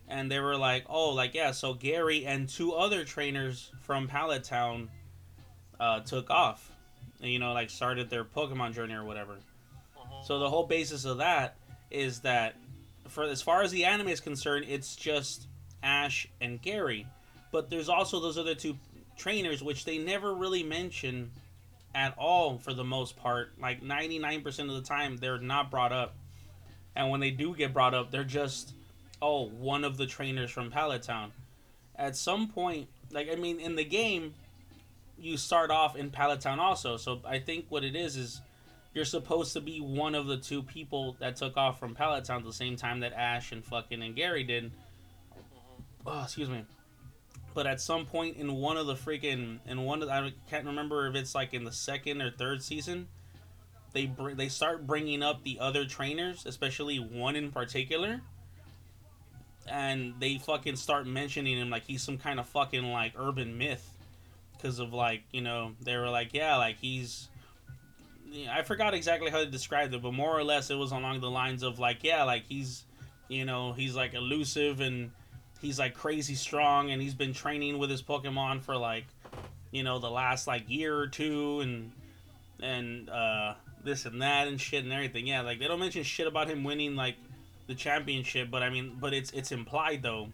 and they were like, oh, like yeah, so Gary and two other trainers from Pallet Town uh, took off, you know, like started their Pokemon journey or whatever. Mhm. So the whole basis of that is that, for as far as the anime is concerned, it's just Ash and Gary, but there's also those other two trainers which they never really mention at all for the most part. Like 99% of the time, they're not brought up, and when they do get brought up, they're just oh one of the trainers from Pallet Town. At some point, like I mean, in the game, you start off in Pallet Town also. So I think what it is is you're supposed to be one of the two people that took off from Pallet Town at the same time that Ash and fucking and Gary did. Mhm. Oh, excuse me. But at some point in one of the freaking in one of the, I can't remember if it's like in the second or third season, they br- they start bringing up the other trainers, especially one in particular. And they fucking start mentioning him like he's some kind of fucking like urban myth because of like you know they were like yeah like he's I forgot exactly how they described it, but more or less it was along the lines of like, yeah, like he's, you know, he's like elusive and he's like crazy strong and he's been training with his Pokemon for like, you know, the last like year or two and and uh this and that and shit and everything. Yeah, like they don't mention shit about him winning like the championship, but I mean, but it's it's implied though,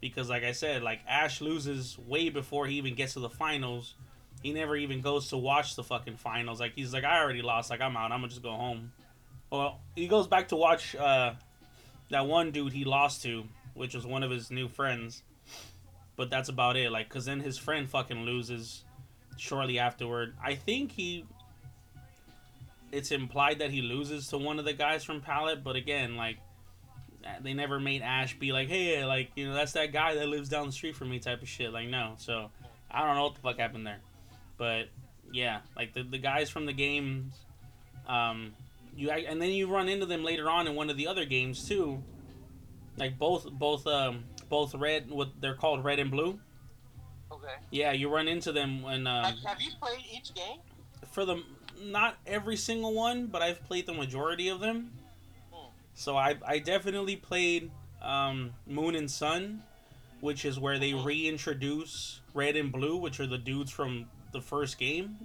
because like I said, like Ash loses way before he even gets to the finals he never even goes to watch the fucking finals. Like he's like, I already lost. Like I'm out. I'm gonna just go home. Well, he goes back to watch uh, that one dude he lost to, which was one of his new friends. But that's about it. Like, cause then his friend fucking loses shortly afterward. I think he. It's implied that he loses to one of the guys from Pallet, but again, like, they never made Ash be like, hey, like, you know, that's that guy that lives down the street from me, type of shit. Like, no. So, I don't know what the fuck happened there. But yeah, like the, the guys from the games, um, you and then you run into them later on in one of the other games too. Like both both um both red what they're called red and blue. Okay. Yeah, you run into them when um, have, have you played each game? for the not every single one, but I've played the majority of them. So I I definitely played um, Moon and Sun, which is where they Mhm. reintroduce Red and Blue, which are the dudes from the first game.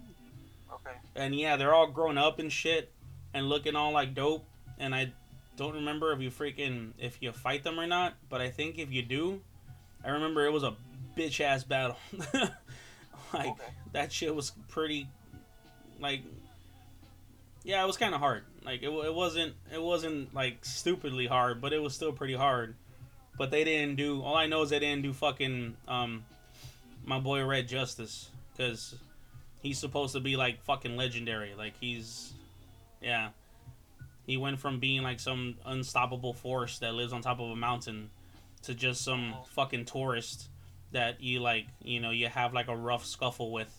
Okay. And yeah, they're all grown up and shit and looking all like dope. And I don't remember if you freaking if you fight them or not, but I think if you do, I remember it was a bitch ass battle. like Okay. that shit was pretty like yeah, it was kind of hard. Like it, it wasn't it wasn't like stupidly hard, but it was still pretty hard. But they didn't do. All I know is they didn't do fucking um my boy Red Justice because he's supposed to be like fucking legendary. Like he's yeah. He went from being like some unstoppable force that lives on top of a mountain to just some fucking tourist that you like, you know, you have like a rough scuffle with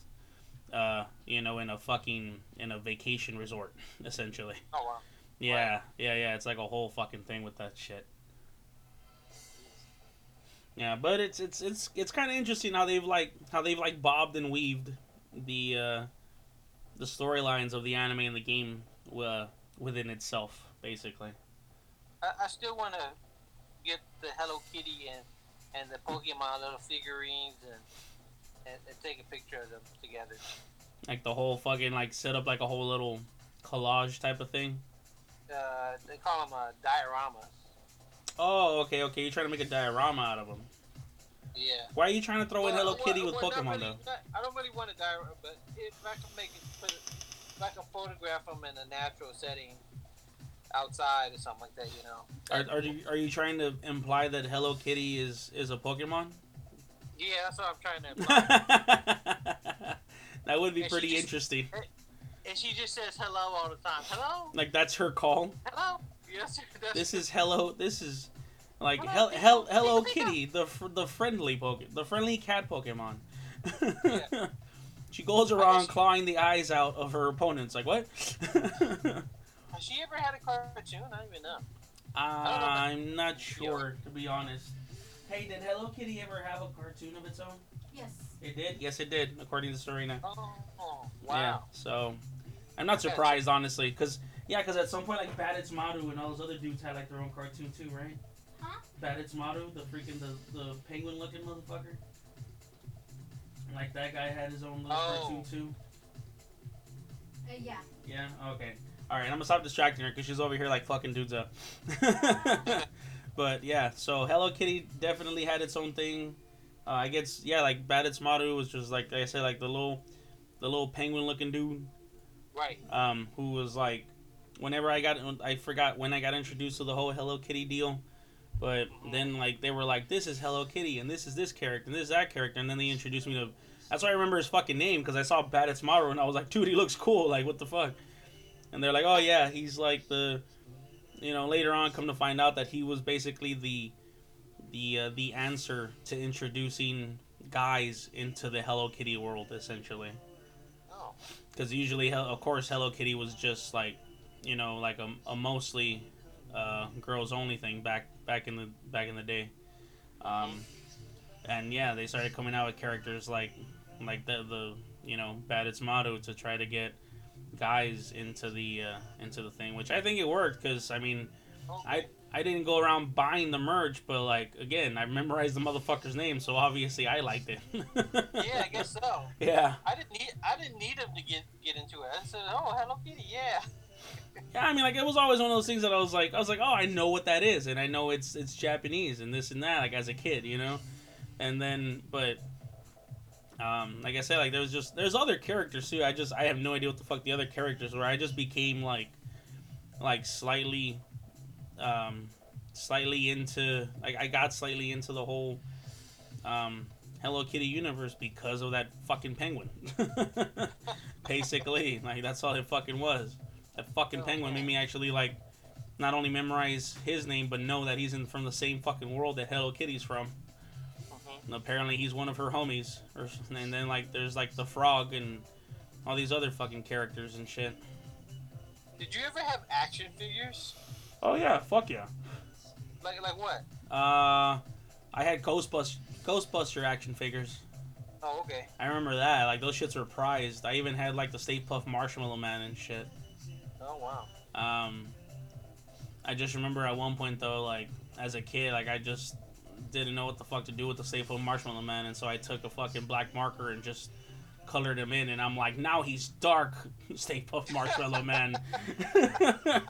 uh, you know, in a fucking in a vacation resort essentially. Oh wow. Yeah, yeah, yeah. It's like a whole fucking thing with that shit. Yeah, but it's it's it's it's kind of interesting how they've like how they've like bobbed and weaved the uh, the storylines of the anime and the game uh, within itself, basically. I, I still want to get the Hello Kitty and and the Pokemon little figurines and, and and take a picture of them together. Like the whole fucking like set up like a whole little collage type of thing. Uh, they call them uh, dioramas. Oh, okay, okay. You're trying to make a diorama out of them. Yeah. Why are you trying to throw in Hello well, Kitty with well, not Pokemon really- though? not- I don't really want a diorama, but if I can make it, put it, if I can photograph them in a natural setting, outside or something like that, you know. Are, are you are you trying to imply that Hello Kitty is is a Pokemon? Yeah, that's what I'm trying to. Imply. that would be And pretty just- interesting. and she just says hello all the time. Hello, Like that's her call. hello. Yes, This is hello. This is like Hello, hel, hel, Kitty. Hello Kitty, the fr- the friendly poke, the friendly cat Pokemon. Yeah. she goes around guess- clawing the eyes out of her opponents. Like what? Has she ever had a cartoon? I don't even know. I'm not sure to be honest. Hey, did Hello Kitty ever have a cartoon of its own? Yes. It did. Yes, it did, according to Serena. Oh, Yeah. wow. So, I'm not surprised, honestly, because yeah, because at some point like Badtz-Maru and all those other dudes had like their own cartoon too, right? Huh? Badtz-Maru, the freaking the the penguin looking motherfucker. Like that guy had his own little Oh. cartoon too. Uh, yeah. Yeah. Okay. All right. I'm gonna stop distracting her because she's over here like fucking dudes up. but yeah, so Hello Kitty definitely had its own thing. Uh, I guess yeah, like Badtz-Maru was just like I said, like the little, the little penguin looking dude. Right. um, who was like, whenever I got, I forgot when I got introduced to the whole Hello Kitty deal, but then like they were like, this is Hello Kitty and this is this character and this is that character, and then they introduced me to. That's why I remember his fucking name because I saw Badtz-Maru and I was like, dude, he looks cool. Like, what the fuck? And they're like, oh yeah, he's like the, you know, later on come to find out that he was basically the, the uh, the answer to introducing guys into the Hello Kitty world essentially Oh. because usually of course hello kitty was just like you know like a, a mostly uh, girls only thing back back in the back in the day um, and yeah they started coming out with characters like like the the you know Badtz-Maru to try to get guys into the uh, into the thing which i think it worked because i mean. I- I didn't go around buying the merch, but like again, I memorized the motherfucker's name, so obviously I liked it. Yeah, I guess so. Yeah. I didn't need. I didn't need him to get get into it. I said, "Oh, Hello Kitty, yeah." Yeah, I mean, like it was always one of those things that I was like, I was like, oh, I know what that is, and I know it's it's Japanese and this and that, like as a kid, you know, and then, but, um, like I said, like there was just there's other characters too. I just I have no idea what the fuck the other characters were. I just became like, like slightly, um, slightly into like I got slightly into the whole, um, Hello Kitty universe because of that fucking penguin. Basically, like that's all it fucking was. That fucking Oh, penguin made me actually like not only memorize his name but know that he's in from the same fucking world that Hello Kitty's from. And apparently he's one of her homies. Or, and then like there's like the frog and all these other fucking characters and shit. Did you ever have action figures? Oh yeah, fuck yeah. Like like what? Uh, I had Ghostbust Ghostbuster action figures. Oh, okay. I remember that. Like those shits were prized. I even had like the Stay Puft Marshmallow Man and shit. Oh wow. Um, I just remember at one point though, like as a kid, like I just didn't know what the fuck to do with the Puft Marshmallow Man, and so I took a fucking black marker and just colored him in, and I'm like, now he's dark, Stay Puft Marshmallow Man. and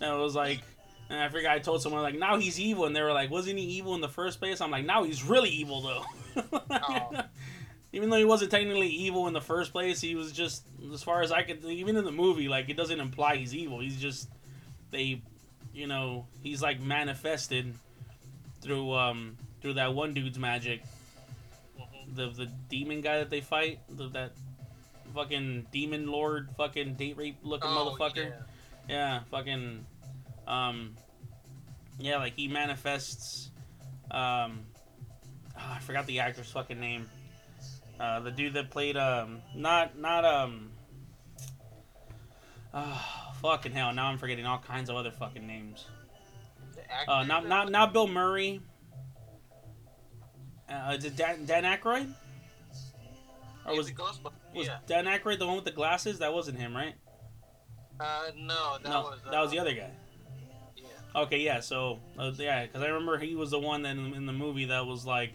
it was like, and I forgot I told someone like, now he's evil, and they were like, wasn't he evil in the first place? I'm like, now he's really evil though. Oh. Even though he wasn't technically evil in the first place, he was just, as far as I could, even in the movie, like it doesn't imply he's evil. He's just, they, you know, he's like manifested through um through that one dude's magic, Mhm. the the demon guy that they fight, the, that fucking demon lord, fucking date rape looking Oh, motherfucker. yeah. Yeah, fucking, um, yeah, like he manifests. Um, oh, I forgot the actor's fucking name. Uh, the dude that played um, not not um. Oh, fucking hell! Now I'm forgetting all kinds of other fucking names. Actor Uh, not not not Bill Murray. Uh, is Dan, Dan Aykroyd? Or was was yeah. Dan Aykroyd the one with the glasses? That wasn't him, right? Uh, no, that no, was. Uh, that was the other guy. Yeah. Okay, yeah. So uh, yeah, because I remember he was the one that in, in the movie that was like,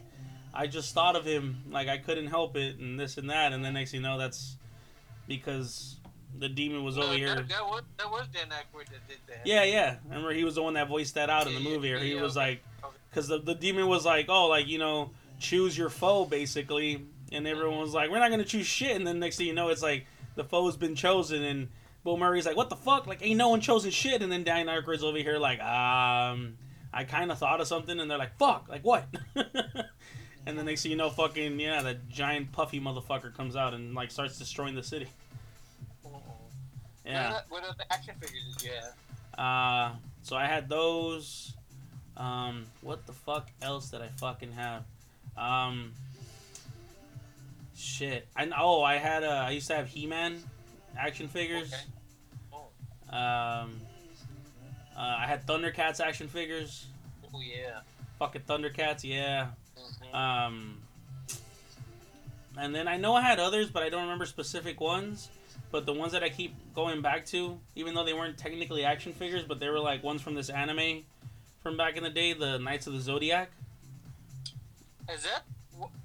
I just thought of him, like I couldn't help it, and this and that, and then next thing you know, that's because the demon was no, over here. That, that was that was Dan Aykroyd that did that. Yeah, yeah. I remember he was the one that voiced that out in the Yeah, movie, or he yeah, was okay. like, because the the demon was like, oh, like you know, choose your foe, basically, and everyone was like, we're not gonna choose shit, and then next thing you know, it's like the foe's been chosen, and Bill Murray's like, what the fuck, like ain't no one chosen shit, and then Dan Aykroyd's over here like, um, I kind of thought of something, and they're like, fuck, like what? and then next thing you know, fucking yeah, that giant puffy motherfucker comes out and like starts destroying the city. Yeah. What, other action figures did you have? Uh, so I had those. Um, what the fuck else did I fucking have? Um, shit. I oh I had uh, I used to have He-Man action figures. Okay. Oh. Um, uh, I had Thundercats action figures. Oh yeah. Fucking Thundercats, yeah. Mhm. Um, and then I know I had others, but I don't remember specific ones. But the ones that I keep going back to, even though they weren't technically action figures, but they were like ones from this anime from back in the day, the Knights of the Zodiac. Is that?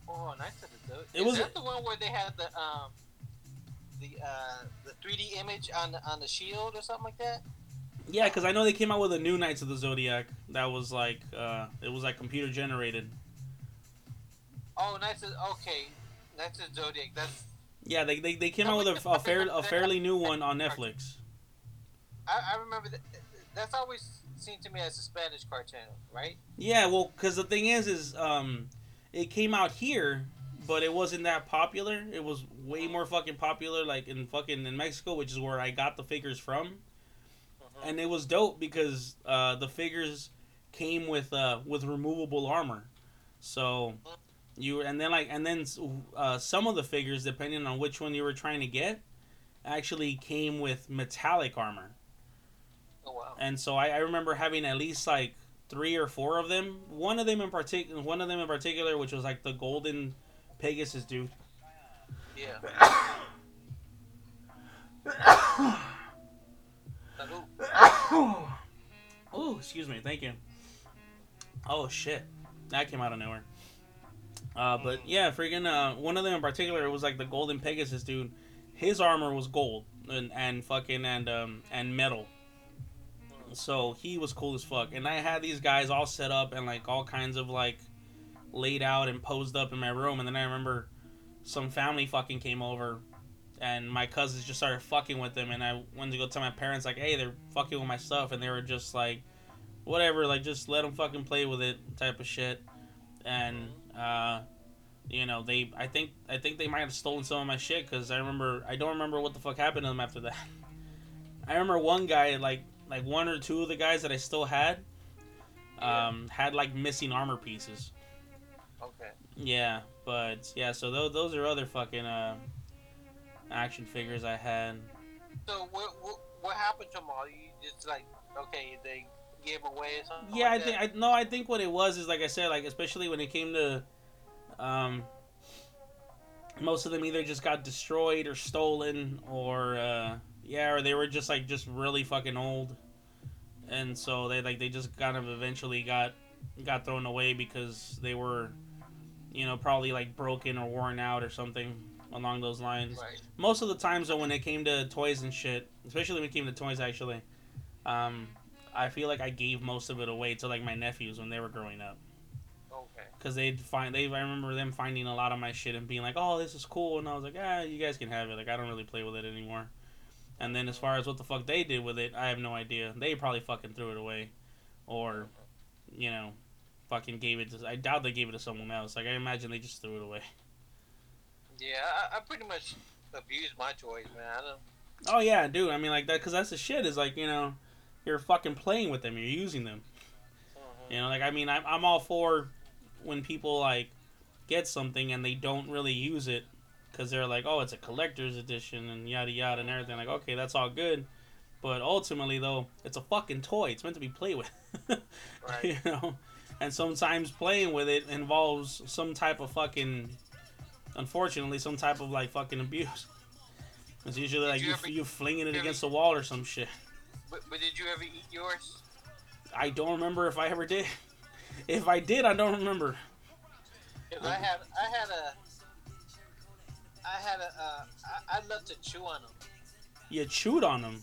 Oh, Knights of the Zodiac. It Is was- that the one where they had the um, the uh, the 3D image on the on the shield or something like that? Yeah, because I know they came out with a new Knights of the Zodiac that was like, uh, it was like computer generated. Oh, nice. of- Okay, Knights of the Zodiac. That's Yeah, they, they, they came out with a, a fair a fairly new one on Netflix. I, I remember that. That's always seemed to me as a Spanish cartoon, right? Yeah, well, because the thing is, is um, it came out here, but it wasn't that popular. It was way more fucking popular, like in fucking in Mexico, which is where I got the figures from, Mhm. and it was dope because uh, the figures came with uh, with removable armor, so you and then like and then uh, some of the figures, depending on which one you were trying to get, actually came with metallic armor. Oh wow. and so I, I remember having at least like three or four of them. One of them in particular, one of them in particular, which was like the golden Pegasus dude. Yeah. Oh, excuse me, thank you. Oh shit, that came out of nowhere. Uh, but yeah, freaking uh, one of them in particular it was like the golden Pegasus dude. His armor was gold and, and fucking and um and metal. So he was cool as fuck. And I had these guys all set up and like all kinds of like laid out and posed up in my room. And then I remember some family fucking came over and my cousins just started fucking with them. And I went to go tell my parents, like, hey, they're fucking with my stuff. And they were just like, whatever, like, just let them fucking play with it type of shit. And, uh, you know, they, I think, I think they might have stolen some of my shit because I remember, I don't remember what the fuck happened to them after that. I remember one guy, like, like one or two of the guys that I still had um, had like missing armor pieces. Okay. Yeah, but yeah, so those those are other fucking uh, action figures I had. So what, what what happened to them all? You just like okay, they gave away or something. Yeah, I think that? I no, I think what it was is like I said, like especially when it came to, um, most of them either just got destroyed or stolen or uh, yeah, or they were just like just really fucking old, and so they like they just kind of eventually got got thrown away because they were, you know, probably like broken or worn out or something along those lines. Right. Most of the times though, when it came to toys and shit, especially when it came to toys, actually, um, I feel like I gave most of it away to like my nephews when they were growing up, Okay. because they'd find they. I remember them finding a lot of my shit and being like, "Oh, this is cool," and I was like, "Ah, you guys can have it. Like, I don't really play with it anymore." And then as far as what the fuck they did with it, I have no idea. They probably fucking threw it away, or, you know, fucking gave it to. I doubt they gave it to someone else. Like I imagine they just threw it away. Yeah, I, I pretty much abused my toys, man. I don't. Oh yeah, dude. I mean, like that, because that's the shit. Is like you know, you're fucking playing with them. You're using them. mhm. You know, like I mean, I'm I'm all for when people like get something and they don't really use it because they're like, oh, it's a collector's edition and yada yada and everything. Like, okay, that's all good, but ultimately though, it's a fucking toy. It's meant to be played with. Right. you know, and sometimes playing with it involves some type of fucking, unfortunately, some type of like fucking abuse. It's usually like you you, you flinging it against the wall or some shit. But, but did you ever eat yours? I don't remember if I ever did. If I did, I don't remember. 'Cause I had I had a I had a uh, I, I love to chew on them. You chewed on them.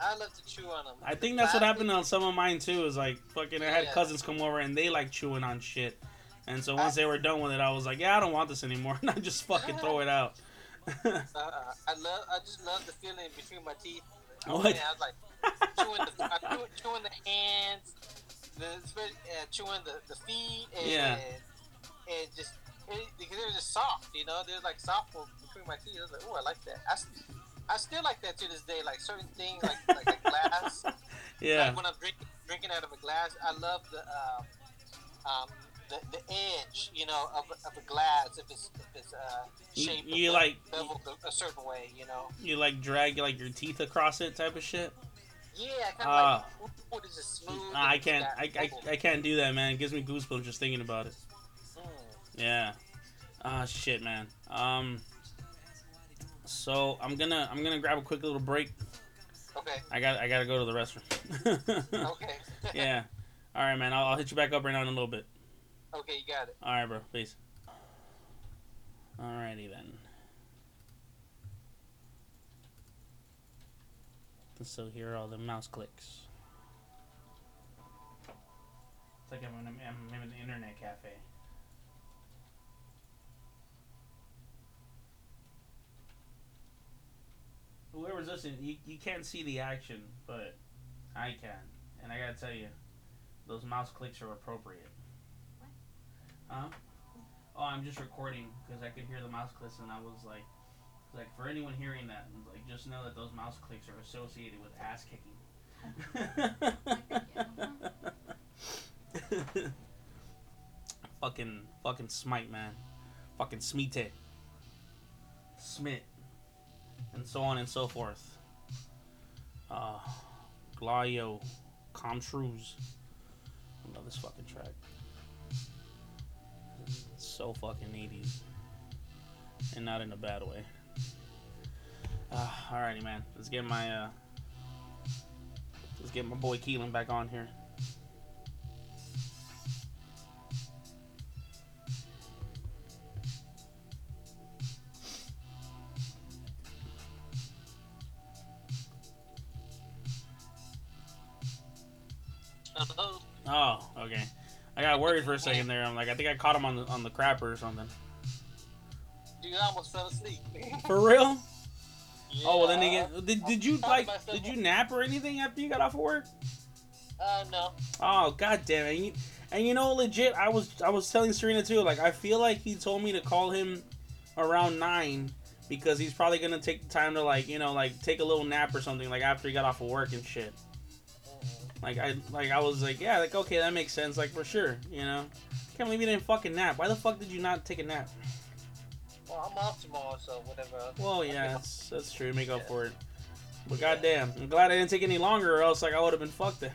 I love to chew on them. I think that's what happened on some of mine too. Is like fucking, I had Yeah. cousins come over and they like chewing on shit. And so once they were done with it, I was like, yeah, I don't want this anymore, and I just fucking throw it out. Uh, I love I just love the feeling between my teeth. What? I was like chewing the I chew, chewing the hands, the uh, chewing the, the feet, and Yeah. and just it, because they're just soft, you know, they're like soft between my teeth. I was like, oh, I like that. I still like that to this day. Like certain things, like like a glass. yeah, Like when I'm drinking drinking out of a glass, I love the um, um, the, the edge, you know, of, of a glass if it's if it's uh, shaped you a- like- beveled a, a certain way, you know. you like drag like your teeth across it type of shit. Yeah, Ah. like what is it smooth? I can't. I, I. I can't do that, man. It gives me goosebumps just thinking about it. Mm. Yeah. Ah, shit, man. Um. So I'm gonna I'm gonna grab a quick little break. Okay. I got I gotta go to the restroom. Okay. yeah. All right, man. I'll, I'll hit you back up right now in a little bit. Okay, you got it. All right, bro. Peace. Alrighty then. So here are all the mouse clicks. It's like I'm in, I'm in an internet cafe. Whoever's listening, you, you can't see the action, but I can. And I gotta tell you, those mouse clicks are appropriate. Huh? Oh, I'm just recording because I could hear the mouse clicks, and I was like, like for anyone hearing that, like just know that those mouse clicks are associated with ass kicking. fucking, fucking smite, man. Fucking smite. Smit. And so on and so forth. Uh, Glaio. Comtrues. I love this fucking track. So fucking 80s. And not in a bad way. Uh, alrighty, man. Let's get my, uh, let's get my boy Keelan back on here. I got worried for a second there. I'm like, I think I caught him on the on the crapper or something. Dude, I almost fell asleep. For real? Oh well, then again, did, did you like did you nap or anything after you got off of work? Uh, no. Oh god damn it! And you, and you know, legit, I was I was telling Serena too. Like I feel like he told me to call him around nine because he's probably gonna take the time to like you know like take a little nap or something like after he got off of work and shit. Like I like I was like yeah like okay that makes sense like for sure you know. Can't believe you didn't fucking nap. Why the fuck did you not take a nap? Well, I'm off tomorrow, so whatever. Well, yeah, that's, that's true. Make up Yeah. for it. But Yeah. goddamn, I'm glad I didn't take any longer, or else like I would have been fucked. Then.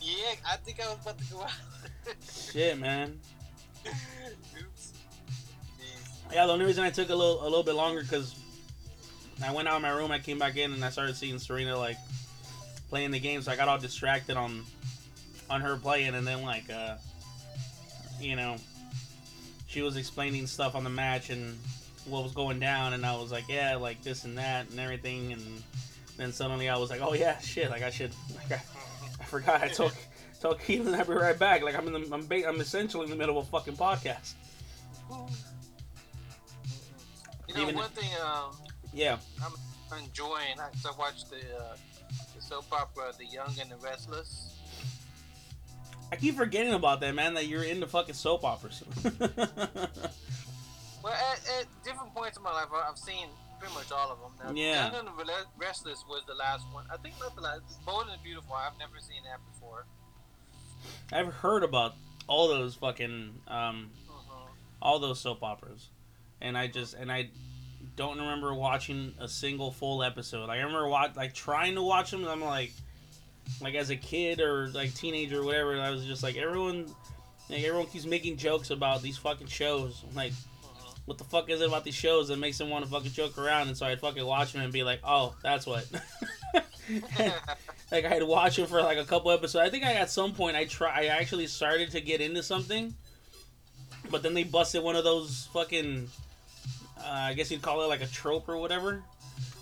Yeah, I think I was about to go out. Shit, man. Oops. Jeez. Yeah, the only reason I took a little a little bit longer because I went out of my room, I came back in, and I started seeing Serena like playing the game, so I got all distracted on on her playing, and then like uh, you know, she was explaining stuff on the match and what was going down, and I was like, yeah, like this and that and everything, and then suddenly I was like, oh yeah, shit, like I should, like I, I forgot, I told told Keelan I'd be right back, like I'm in the I'm, ba- I'm essentially in the middle of a fucking podcast. You know, Even- one thing um, Yeah. I'm enjoying, I, watched the, uh, the soap opera The Young and the Restless. I keep forgetting about that, man. That you're into fucking soap operas. Well, at, at different points in my life, I've seen pretty much all of them. Now, Yeah. Young and the Restless was the last one. I think not the last. Bold and Beautiful. I've never seen that before. I've heard about all those fucking um, Mhm. all those soap operas, and I just and I don't remember watching a single full episode. I remember watch like trying to watch them. And I'm like, like as a kid or like teenager or whatever. I was just like everyone, like everyone keeps making jokes about these fucking shows. I'm like, what the fuck is it about these shows that makes them want to fucking joke around? And so I'd fucking watch them and be like, oh, that's what. like I'd watch them for like a couple episodes. I think I at some point I try I actually started to get into something, but then they busted one of those fucking uh, I guess you'd call it like a trope or whatever,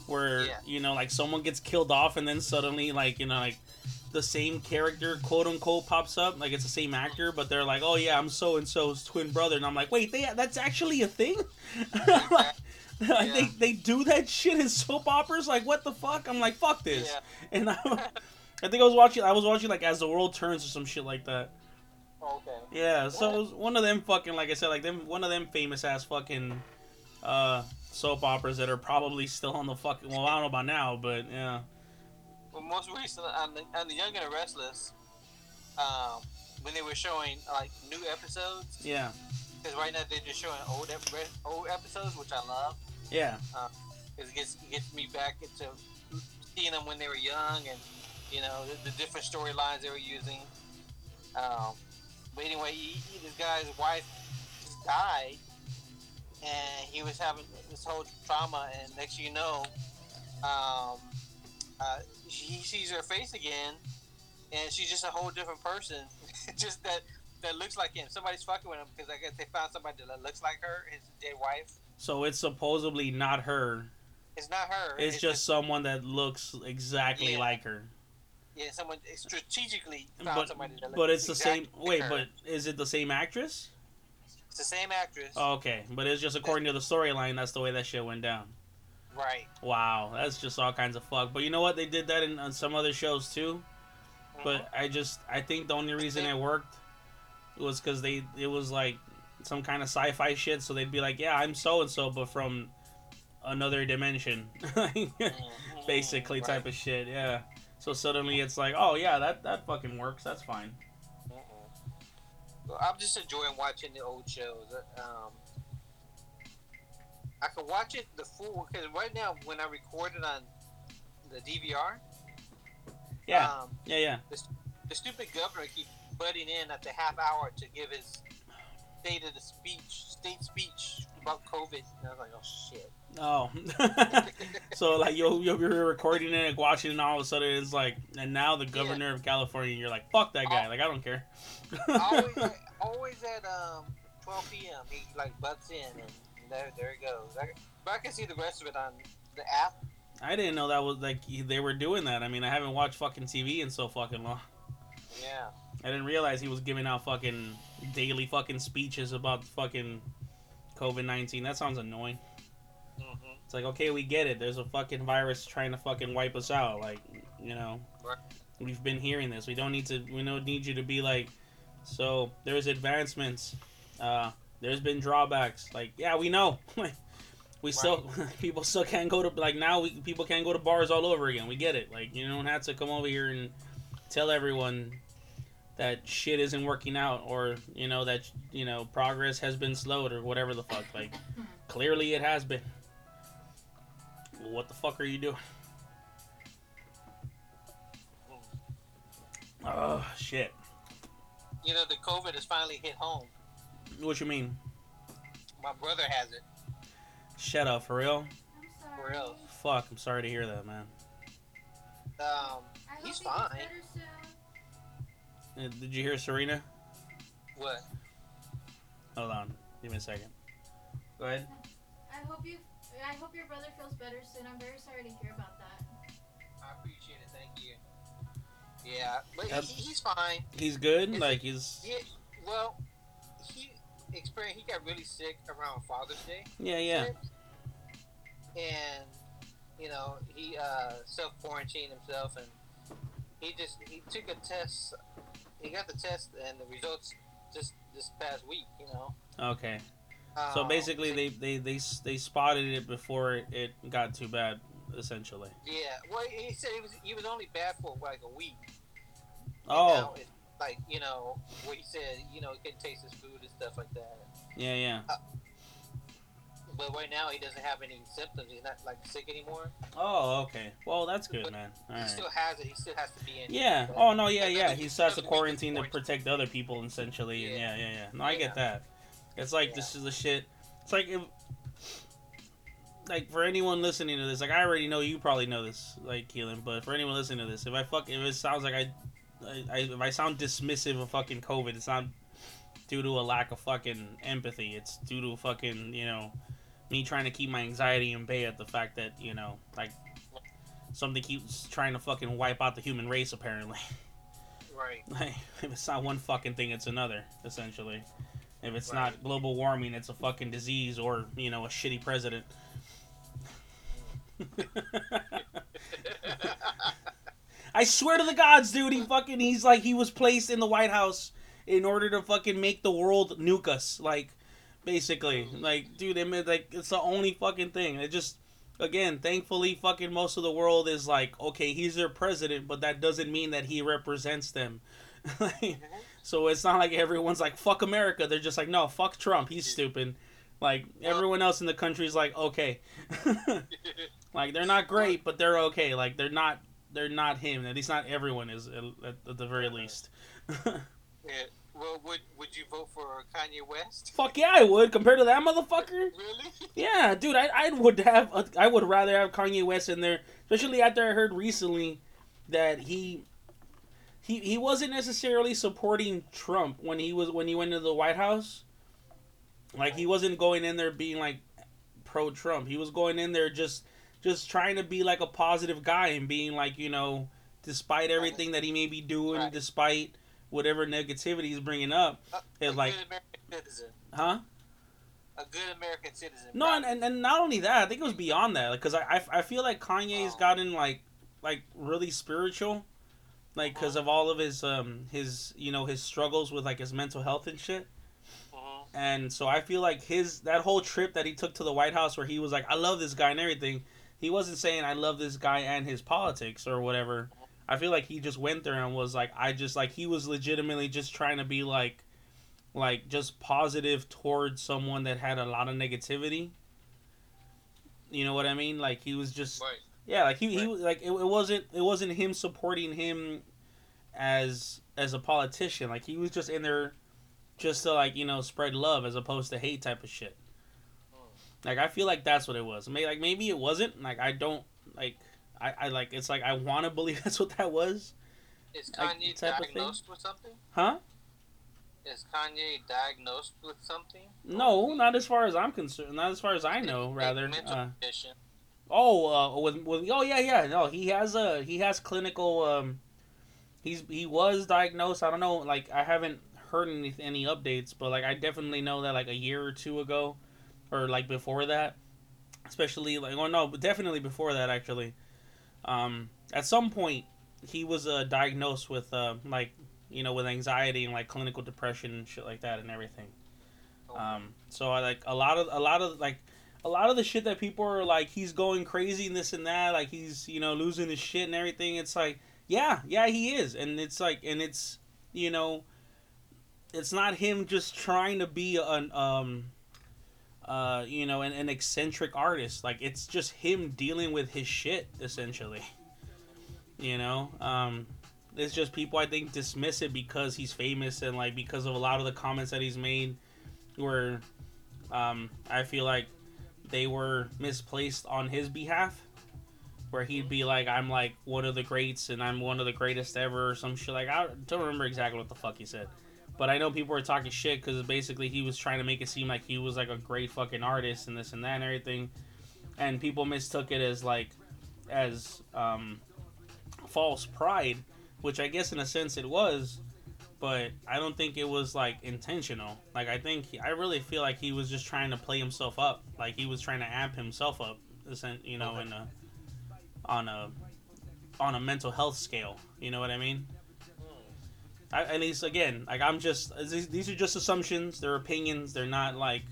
where Yeah. you know like someone gets killed off and then suddenly like you know like the same character quote unquote pops up like it's the same actor but they're like oh yeah I'm so and so's twin brother and I'm like wait they that's actually a thing. like, like, they they do that shit in soap operas like what the fuck I'm like fuck this yeah. and I, I think I was watching. I was watching like as the world turns or some shit like that. Okay. Yeah, so it was one of them fucking like I said like them one of them famous ass fucking uh soap operas that are probably still on the fucking. Well, I don't know about now, but yeah. Well, most recently on the, on the Young and the Restless, um, when they were showing like new episodes, Yeah, because right now they're just showing old ep- old episodes, which I love. yeah, Because it gets gets me back into seeing them when they were young, and you know the, the different storylines they were using. Um, but anyway, he, he, this guy's wife died, and he was having this whole trauma. And next you know, um, uh, he sees her face again, and she's just a whole different person. just that that looks like him. Somebody's fucking with him because I guess they found somebody that looks like her, his dead wife. So it's supposedly not her. It's not her. It's, just, someone that looks exactly Yeah. like her. yeah, someone strategically found But somebody that looks but it's the same. Wait, but is it the same actress? It's the same actress, Oh, okay, but it's just according to the storyline. That's the way that shit went down. right? Wow, that's just all kinds of fuck. But you know what? They did that in on some other shows too. But I just I think the only reason it worked was because they it was like some kind of sci-fi shit. So they'd be like, yeah, I'm so and so, but from another dimension, Mhm. basically Right. type of shit. Yeah. So suddenly it's like, oh yeah, that that fucking works. That's fine. I'm just enjoying watching the old shows. Um, I can watch it the full because right now when I record it on the DVR, Yeah. um, Yeah. Yeah. the stupid governor keeps butting in at the half hour to give his state of the speech, state speech about COVID. And I was like, oh shit. Oh. so like you'll you'll be recording it, watching it, and all of a sudden it's like, and now the governor of California, you're like, fuck that guy. Like I don't care. always, always at um 12 p.m. He like butts in and there, there it goes. I, but I can see the rest of it on the app. I didn't know that was like they were doing that. I mean, I haven't watched fucking TV in so fucking long. Yeah. I didn't realize he was giving out fucking daily fucking speeches about fucking COVID nineteen. That sounds annoying. Hmm It's like, okay, we get it. There's a fucking virus trying to fucking wipe us out. Like, you know, Right. we've been hearing this. We don't need to. We don't need you to be like. So there's advancements. Uh, there's been drawbacks. Like, yeah, we know. Like, we still people still can't go to like now. We people can't go to bars all over again. We get it. Like, you don't have to come over here and tell everyone that shit isn't working out or you know that you know progress has been slowed or whatever the fuck like clearly it has been what the fuck are you doing oh shit You know, the COVID has finally hit home. what you mean My brother has it. shut up for real I'm sorry. For real. fuck i'm sorry to hear that man Um, He's fine. Uh, did you hear serena what? hold on give me a second go ahead I hope you. I hope your brother feels better soon. I'm very sorry to hear about that. I appreciate it. Thank you. Yeah, but Yep. he, he's fine. he's good Is like he's Yeah, well, he experienced. He got really sick around Father's Day. yeah yeah And you know, he uh, self quarantined himself, and he just he took a test. He got the test, and the results just this past week. You know. okay so Um, basically they they they, they spotted it before it, it got too bad essentially Yeah. Well, he said he was he was only bad for like a week. Oh like you know, what he said you know he couldn't taste his food and stuff like that. yeah yeah But right now he doesn't have any symptoms. He's not like sick anymore. Oh, okay. Well, that's good, man. All He right. still has it. He still has to be in. Yeah. but- Oh no. Yeah. but Yeah. He he starts to quarantine to protect other people, essentially. And yeah. Yeah. Yeah. Yeah. No, I get that. It's like Yeah. this is the shit. It's like if, like for anyone listening to this, like I already know you probably know this, like Keelan, but for anyone listening to this, if I fuck, if it sounds like I, I, I if I sound dismissive of fucking COVID, it's not due to a lack of fucking empathy. It's due to fucking you know me trying to keep my anxiety in bay at the fact that you know like something keeps trying to fucking wipe out the human race apparently. Right. Like, if it's not one fucking thing, it's another, essentially. If it's not global warming, it's a fucking disease or, you know, a shitty president. I swear to the gods, dude, he fucking, he's like, he was placed in the White House in order to fucking make the world nuke us. Like, basically. Like, dude, it like, it's the only fucking thing. It just, again, thankfully, fucking most of the world is like, okay, he's their president, but that doesn't mean that he represents them. Like, mm-hmm. So it's not like everyone's like, fuck America. They're just like, no, fuck Trump. He's stupid. Like, everyone else in the country is like, okay. Like they're not great, but they're okay. Like they're not they're not him. At least not everyone is at, at the very least. Yeah. Well, would would you vote for Kanye West? Fuck yeah, I would. Compared to that motherfucker, Really? yeah, dude, I, I would have I would rather have Kanye West in there, especially after I heard recently that he he he wasn't necessarily supporting Trump when he was when he went to the White House. Like he wasn't going in there being like pro Trump. He was going in there just just trying to be like a positive guy and being like, you know, despite everything that he may be doing, Right. despite whatever negativity he's bringing up, It's a like- good American citizen. huh? A good American citizen. No, and, and, and not only that, I think it was beyond that. Because I, I, I feel like Kanye's Oh. gotten like like really spiritual, like because Uh-huh. of all of his um his you know his struggles with like his mental health and shit. Mhm. And so I feel like his that whole trip that he took to the White House where he was like, I love this guy and everything. He wasn't saying I love this guy and his politics or whatever. I feel like he just went there and was like, I just like he was legitimately just trying to be like, like just positive towards someone that had a lot of negativity. You know what I mean? Like he was just Right. Yeah, like he, he Right. was like it, it wasn't it wasn't him supporting him as as a politician. Like he was just in there just to like, you know, spread love as opposed to hate type of shit. Like I feel like that's what it was. Maybe like maybe it wasn't. Like I don't like I, I like it's like I wanna believe that's what that was. Is Like, Kanye thing? diagnosed with something? Huh? Is Kanye diagnosed with something? No, not as far as I'm concerned. Not as far as I know, rather. mental Uh, condition. Oh, uh, with, with oh yeah yeah no he has a he has clinical um he's he was diagnosed I don't know like I haven't heard any any updates but like I definitely know that like a year or two ago or like before that especially like oh no but definitely before that actually um at some point he was uh, diagnosed with uh like you know with anxiety and like clinical depression and shit like that and everything. Oh, um, so I like a lot of a lot of like a lot of the shit that people are like he's going crazy and this and that, like he's you know losing his shit and everything. It's like yeah, yeah, he is, and it's like and it's you know, it's not him just trying to be an um, uh, you know, an, an eccentric artist. Like it's just him dealing with his shit essentially. You know, um, it's just people I think dismiss it because he's famous and like because of a lot of the comments that he's made where um, I feel like they were misplaced on his behalf. Where he'd be like, I'm like one of the greats and I'm one of the greatest ever or some shit. Like, I don't remember exactly what the fuck he said. But I know people were talking shit because basically he was trying to make it seem like he was like a great fucking artist and this and that and everything. And people mistook it as like, as um, false pride, which I guess in a sense it was but I don't think it was like intentional. Like I think he, I really feel like he was just trying to play himself up. Like he was trying to amp himself up, you know, in a on a on a mental health scale. You know what I mean? I, at least again, like I'm just these, are just assumptions. They're opinions. They're not like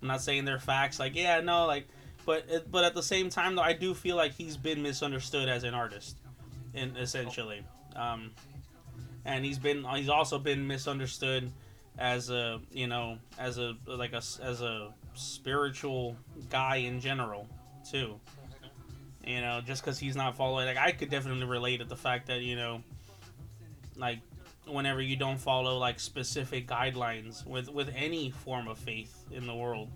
I'm not saying they're facts. Like yeah, no, like but it, but at the same time though, I do feel like he's been misunderstood as an artist, in essentially. Um, and he's been he's also been misunderstood as a you know as a like a as a spiritual guy in general too. You know just because he's not following like i could definitely relate to the fact that you know like whenever you don't follow like specific guidelines with with any form of faith in the world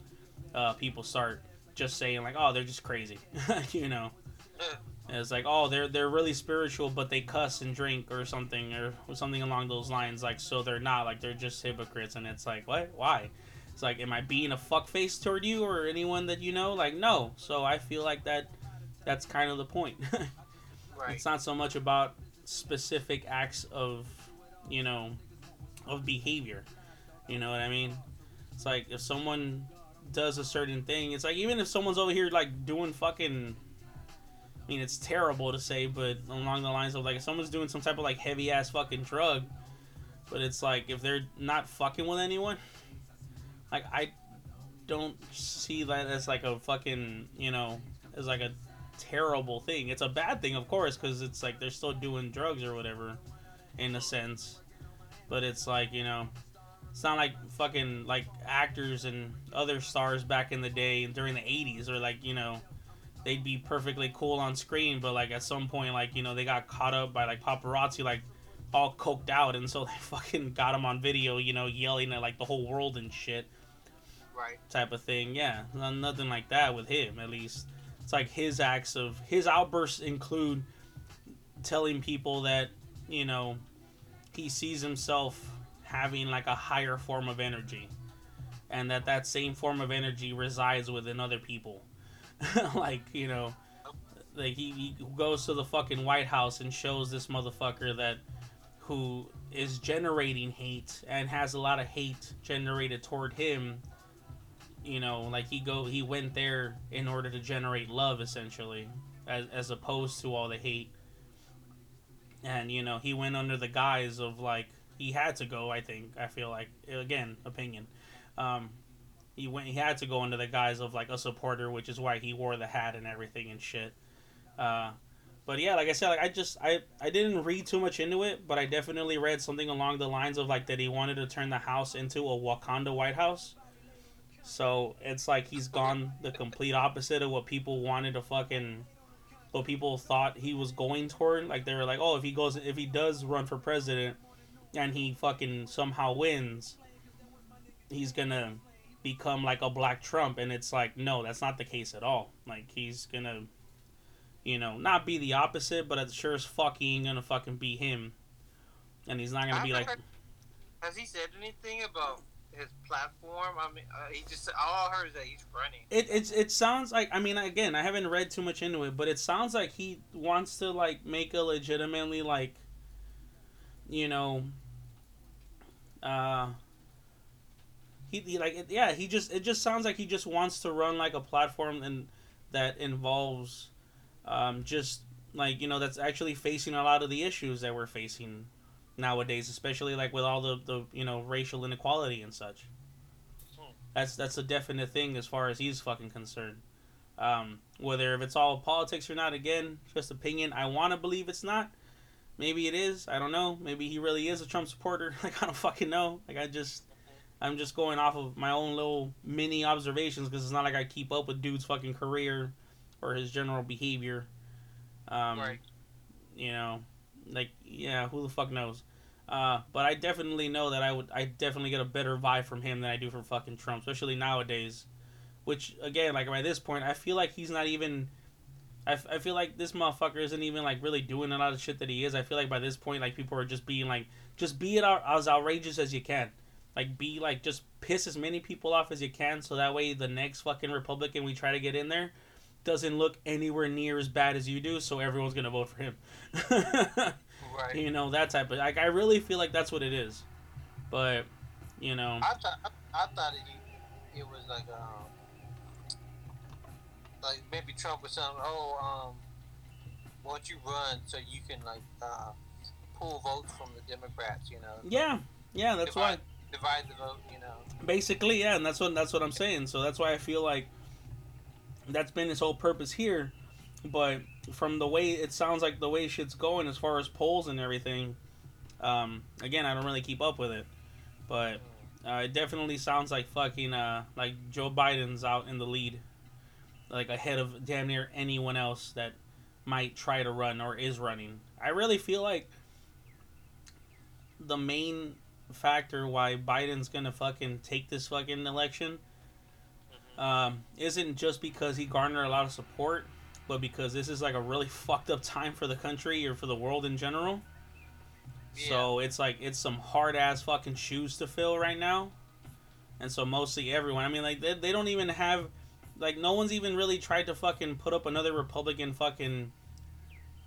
uh people start just saying like oh they're just crazy you know and it's like, oh, they're they're really spiritual, but they cuss and drink or something or something along those lines. Like, so they're not like they're just hypocrites. And it's like, what? Why? It's like, am I being a fuckface toward you or anyone that you know? Like, no. So I feel like that that's kind of the point. right. it's not so much about specific acts of, you know, of behavior. You know what I mean? It's like if someone does a certain thing, it's like even if someone's over here like doing fucking I mean, it's terrible to say, but along the lines of like if someone's doing some type of like heavy ass fucking drug, but it's like if they're not fucking with anyone, like I don't see that as like a fucking you know as like a terrible thing. It's a bad thing, of course, because it's like they're still doing drugs or whatever, in a sense. But it's like you know, it's not like fucking like actors and other stars back in the day during the '80s or like you know they'd be perfectly cool on screen, but like at some point, like you know, they got caught up by like paparazzi, like all coked out, and so they fucking got him on video, you know, yelling at like the whole world and shit, Right. type of thing. Yeah, nothing like that with him, at least. It's like his acts of his outbursts include telling people that you know he sees himself having like a higher form of energy and that that same form of energy resides within other people like you know like he, he goes to the fucking white house and shows this motherfucker that who is generating hate and has a lot of hate generated toward him you know like he go he went there in order to generate love essentially as, as opposed to all the hate. And you know he went under the guise of like he had to go i think i feel like again opinion. Um he went he had to go under the guise of like a supporter which is why he wore the hat and everything and shit uh but yeah like i said like i just i i didn't read too much into it but i definitely read something along the lines of like that he wanted to turn the house into a wakanda white house so it's like he's gone the complete opposite of what people wanted to fucking what people thought he was going toward. Like they were like, oh, if he goes, if he does run for president, and he fucking somehow wins, he's gonna become like a black Trump. And it's like, no, that's not the case at all. Like he's gonna, you know, not be the opposite, but it sure as fuck he ain't gonna fucking be him. And he's not gonna be like, heard- Has he said anything about his platform? I mean, uh, he just all I heard is that he's running. It it's it sounds like I mean again I haven't read too much into it, but it sounds like he wants to like make a legitimately like, you know. Uh. He, he like it, yeah he just it just sounds like he just wants to run like a platform and that involves, um just like you know that's actually facing a lot of the issues that we're facing nowadays, especially like with all the the you know racial inequality and such. That's that's a definite thing as far as he's fucking concerned. Um, whether if it's all politics or not, again, just opinion. I want to believe it's not. Maybe it is. I don't know. Maybe he really is a Trump supporter. Like I don't fucking know. Like I just, I'm just going off of my own little mini observations because it's not like I keep up with dude's fucking career or his general behavior. Um, right. you know, like yeah, who the fuck knows? Uh, but I definitely know that I would, I definitely get a better vibe from him than I do from fucking Trump, especially nowadays. Which again, like by this point, I feel like he's not even. I, f- I feel like this motherfucker isn't even like really doing a lot of shit that he is. I feel like by this point, like people are just being like, just be it out, as outrageous as you can. Like be like just piss as many people off as you can, so that way the next fucking Republican we try to get in there doesn't look anywhere near as bad as you do. So everyone's gonna vote for him. Right. you know that type of like I really feel like that's what it is, but you know I thought I, I thought it, it was like um like maybe Trump or something. Oh, um, why don't you run so you can like uh, pull votes from the Democrats? You know. yeah yeah that's why divide, the vote. You know. basically yeah and that's what that's what I'm saying so that's why I feel like that's been his whole purpose here, but from the way it sounds like the way shit's going as far as polls and everything, um again I don't really keep up with it, but uh, it definitely sounds like fucking uh like Joe Biden's out in the lead, like ahead of damn near anyone else that might try to run or is running. I really feel like the main factor why Biden's gonna fucking take this fucking election um, isn't just because he garnered a lot of support, but because this is like a really fucked up time for the country or for the world in general. So it's like it's some hard ass fucking shoes to fill right now, and so mostly everyone. I mean, like they, they don't even have, like no one's even really tried to fucking put up another Republican fucking.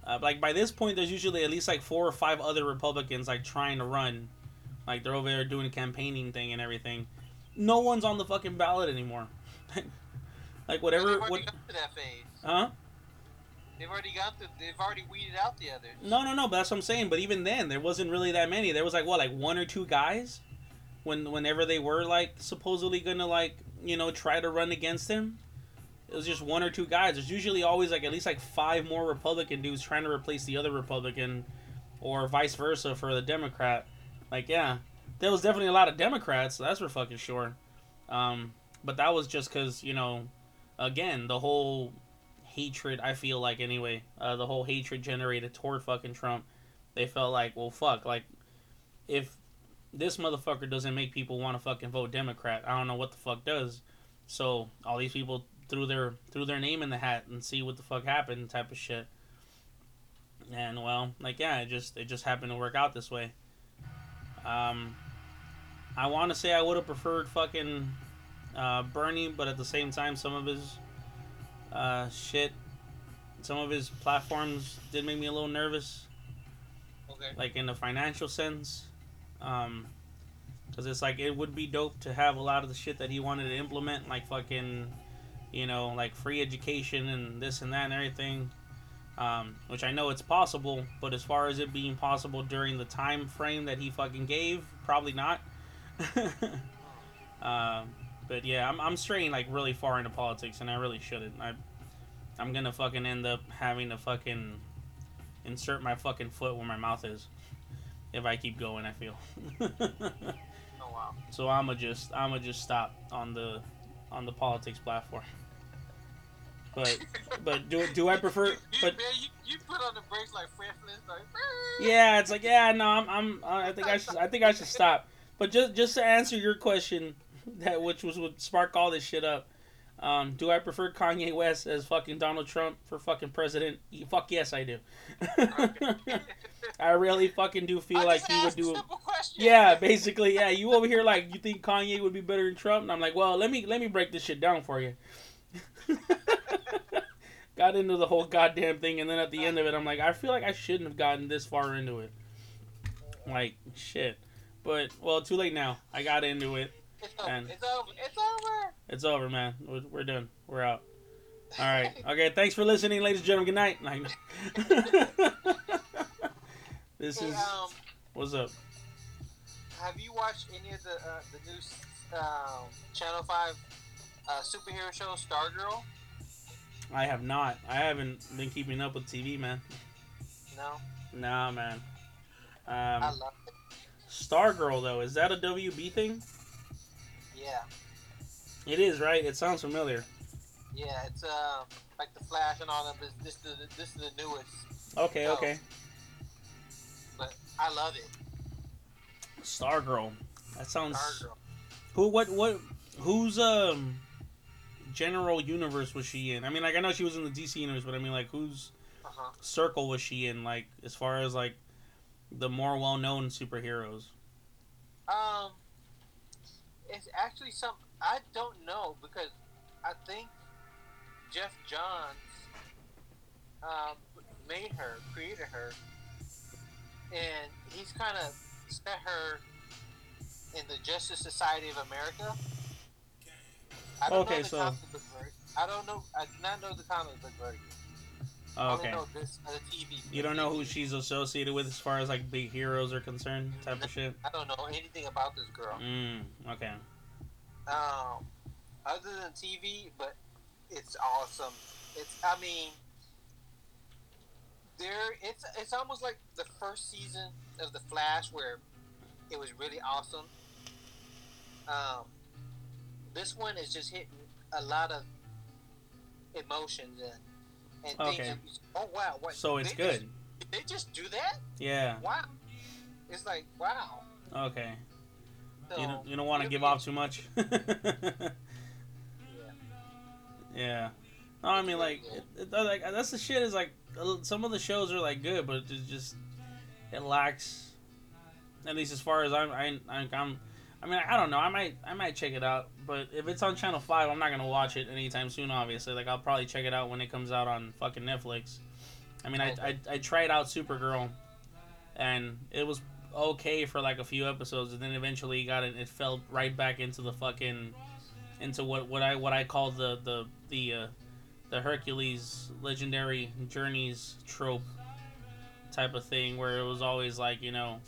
Uh, like by this point, there's usually at least like four or five other Republicans like trying to run, like they're over there doing a campaigning thing and everything. No one's on the fucking ballot anymore. like whatever. They've already What? got to that phase. Huh? They've already got the. They've already weeded out the others. No, no, no. But that's what I'm saying. But even then, there wasn't really that many. There was like what, like one or two guys, when whenever they were like supposedly gonna like you know try to run against him. It was just one or two guys. There's usually always like at least like five more Republican dudes trying to replace the other Republican, or vice versa for the Democrat. Like yeah, there was definitely a lot of Democrats. That's for fucking sure. Um, but that was just because you know, again the whole hatred. I feel like anyway, uh, the whole hatred generated toward fucking Trump. They felt like, well, fuck, like if this motherfucker doesn't make people want to fucking vote Democrat, I don't know what the fuck does. So all these people threw their threw their name in the hat and see what the fuck happened, type of shit. And well, like yeah, it just it just happened to work out this way. Um, I want to say I would have preferred fucking uh, Bernie, but at the same time, some of his uh, shit, some of his platforms did make me a little nervous, Okay. like in the financial sense. Um, because it's like it would be dope to have a lot of the shit that he wanted to implement, like fucking, you know, like free education and this and that and everything. Um, which I know it's possible, but as far as it being possible during the time frame that he fucking gave, probably not. um, but yeah, I'm, I'm straying like really far into politics, and I really shouldn't. I, I'm gonna fucking end up having to fucking insert my fucking foot where my mouth is if I keep going. I feel. Oh wow. so I'ma just I'ma just stop on the on the politics platform. But but do do I prefer? But you, you put on the brakes like like. yeah, it's like yeah, no, I'm I'm I think I should I think I should stop. But just just to answer your question, that which was what spark all this shit up. Um, do I prefer Kanye West as fucking Donald Trump for fucking president? Fuck yes, I do. I really fucking do feel I like he would a do. simple. Yeah, basically, yeah. You over here like you think Kanye would be better than Trump, and I'm like, well, let me let me break this shit down for you. Got into the whole goddamn thing, and then at the end of it, I'm like, I feel like I shouldn't have gotten this far into it. Like shit, but well, too late now. I got into it. It's over. And- It's over. It's over. It's over, man. We're, we're done. We're out. All right. Okay. Thanks for listening, ladies and gentlemen. Good night. Like, this Hey, is um, what's up. have you watched any of the uh, the new um, Channel Five uh, superhero show Stargirl? I have not. I haven't been keeping up with TV, man. No, Nah, man. I Um, love it. Stargirl though, is that a WB thing? Yeah, It is, right? It sounds familiar. yeah. It's uh like the Flash and all that. But this is the, this is the newest, Okay, No. okay. but I love it. Stargirl. That sounds. Stargirl. Who? What? What? Who's um general universe was she in? I mean, like I know she was in the DC universe, but I mean, like whose Uh huh. circle was she in? Like as far as like the more well-known superheroes. Um, it's actually some I don't know because I think Geoff Johns um, made her, created her, and he's kind of set her in the Justice Society of America. I don't Okay, know the so- comic book version. I don't know. I do not know the comic book version. Okay. know this uh, the TV. You don't know who she's associated with as far as like big heroes are concerned, type of shit. I don't know anything about this girl. Mm. Okay. um, other than TV, but it's awesome. It's, I mean, there, it's, it's almost like the first season of The Flash where it was really awesome. Um, this one is just hitting a lot of emotions and, and things. Okay. you- oh wow! What? So it's good. Just, did they just do that? Yeah. Wow! It's like wow. Okay. So, You don't, you don't want to give off too much. Yeah. yeah. No, I mean like, it, it, like that's the shit. Is like some of the shows are like good, but it's just it lacks. At least as far as I'm, I, I'm, I'm, I mean, I don't know. I might, I might check it out. But if it's on Channel Five, I'm not gonna watch it anytime soon. Obviously, like I'll probably check it out when it comes out on fucking Netflix. I mean, I, I, I tried out Supergirl, and it was okay for like a few episodes, and then eventually got it. It fell right back into the fucking, into what what I what I call the the the uh, the Hercules legendary journeys trope type of thing, where it was always like you know,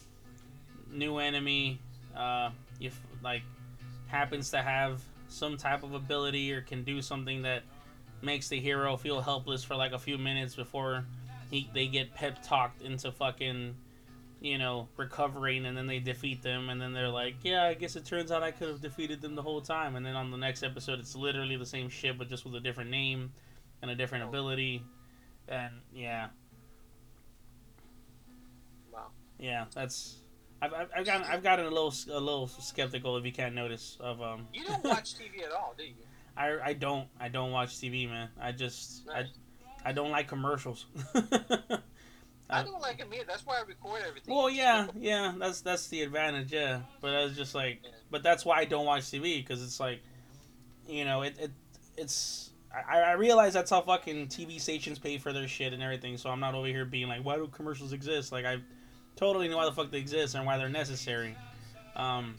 new enemy, uh, if like happens to have some type of ability or can do something that makes the hero feel helpless for like a few minutes before he they get pep talked into fucking you know recovering and then they defeat them and then they're like yeah i guess it turns out i could have defeated them the whole time and then on the next episode it's literally the same shit but just with a different name and a different oh. ability, and yeah, Wow. yeah, that's. I've, I've, I've gotten I've gotten a little a little skeptical if you can't notice of um. You don't watch TV at all, do you? I, I don't I don't watch TV, man. I just Nice. I, I don't like commercials. I Uh, don't like them either. That's why I record everything. well, yeah, yeah, that's that's the advantage, yeah. But I was just like, but that's why I don't watch TV because it's like, you know, it, it it's I, I realize that's how fucking TV stations pay for their shit and everything. So I'm not over here being like, why do commercials exist? Like I totally know why the fuck they exist and why they're necessary. Um,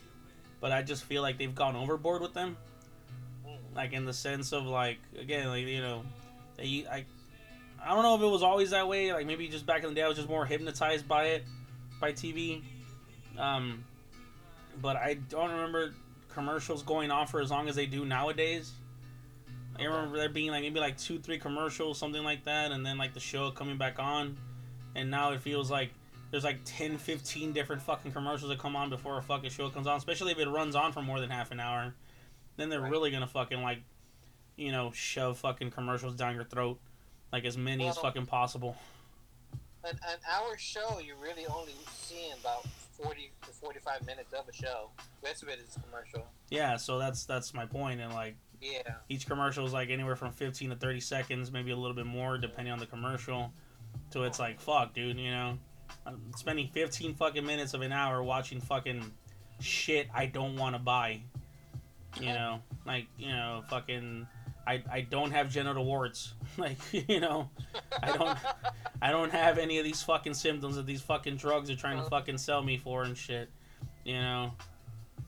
but I just feel like they've gone overboard with them. Like in the sense of like again like you know they I I don't know if it was always that way. Like maybe just back in the day I was just more hypnotized by it by TV um but I don't remember commercials going on for as long as they do nowadays. I remember there being like maybe like two three commercials something like that and then like the show coming back on. And now it feels like there's like 10 15 different fucking commercials that come on before a fucking show comes on especially if it runs on for more than half an hour then they're Right. really gonna fucking like, you know, shove fucking commercials down your throat, like as many as fucking possible. An, an hour show, you're really only seeing about 40 to 45 minutes of a show. The rest of it is commercial. Yeah, so that's that's my point, and like Yeah. each commercial is like anywhere from fifteen to thirty seconds, maybe a little bit more depending on the commercial. So it's like fuck, dude, you know, I'm spending fifteen fucking minutes of an hour watching fucking shit I don't want to buy. You know, like you know, fucking. I, I don't have genital warts. Like, you know, I don't I don't have any of these fucking symptoms that these fucking drugs are trying to uh-huh. fucking sell me for and shit. You know,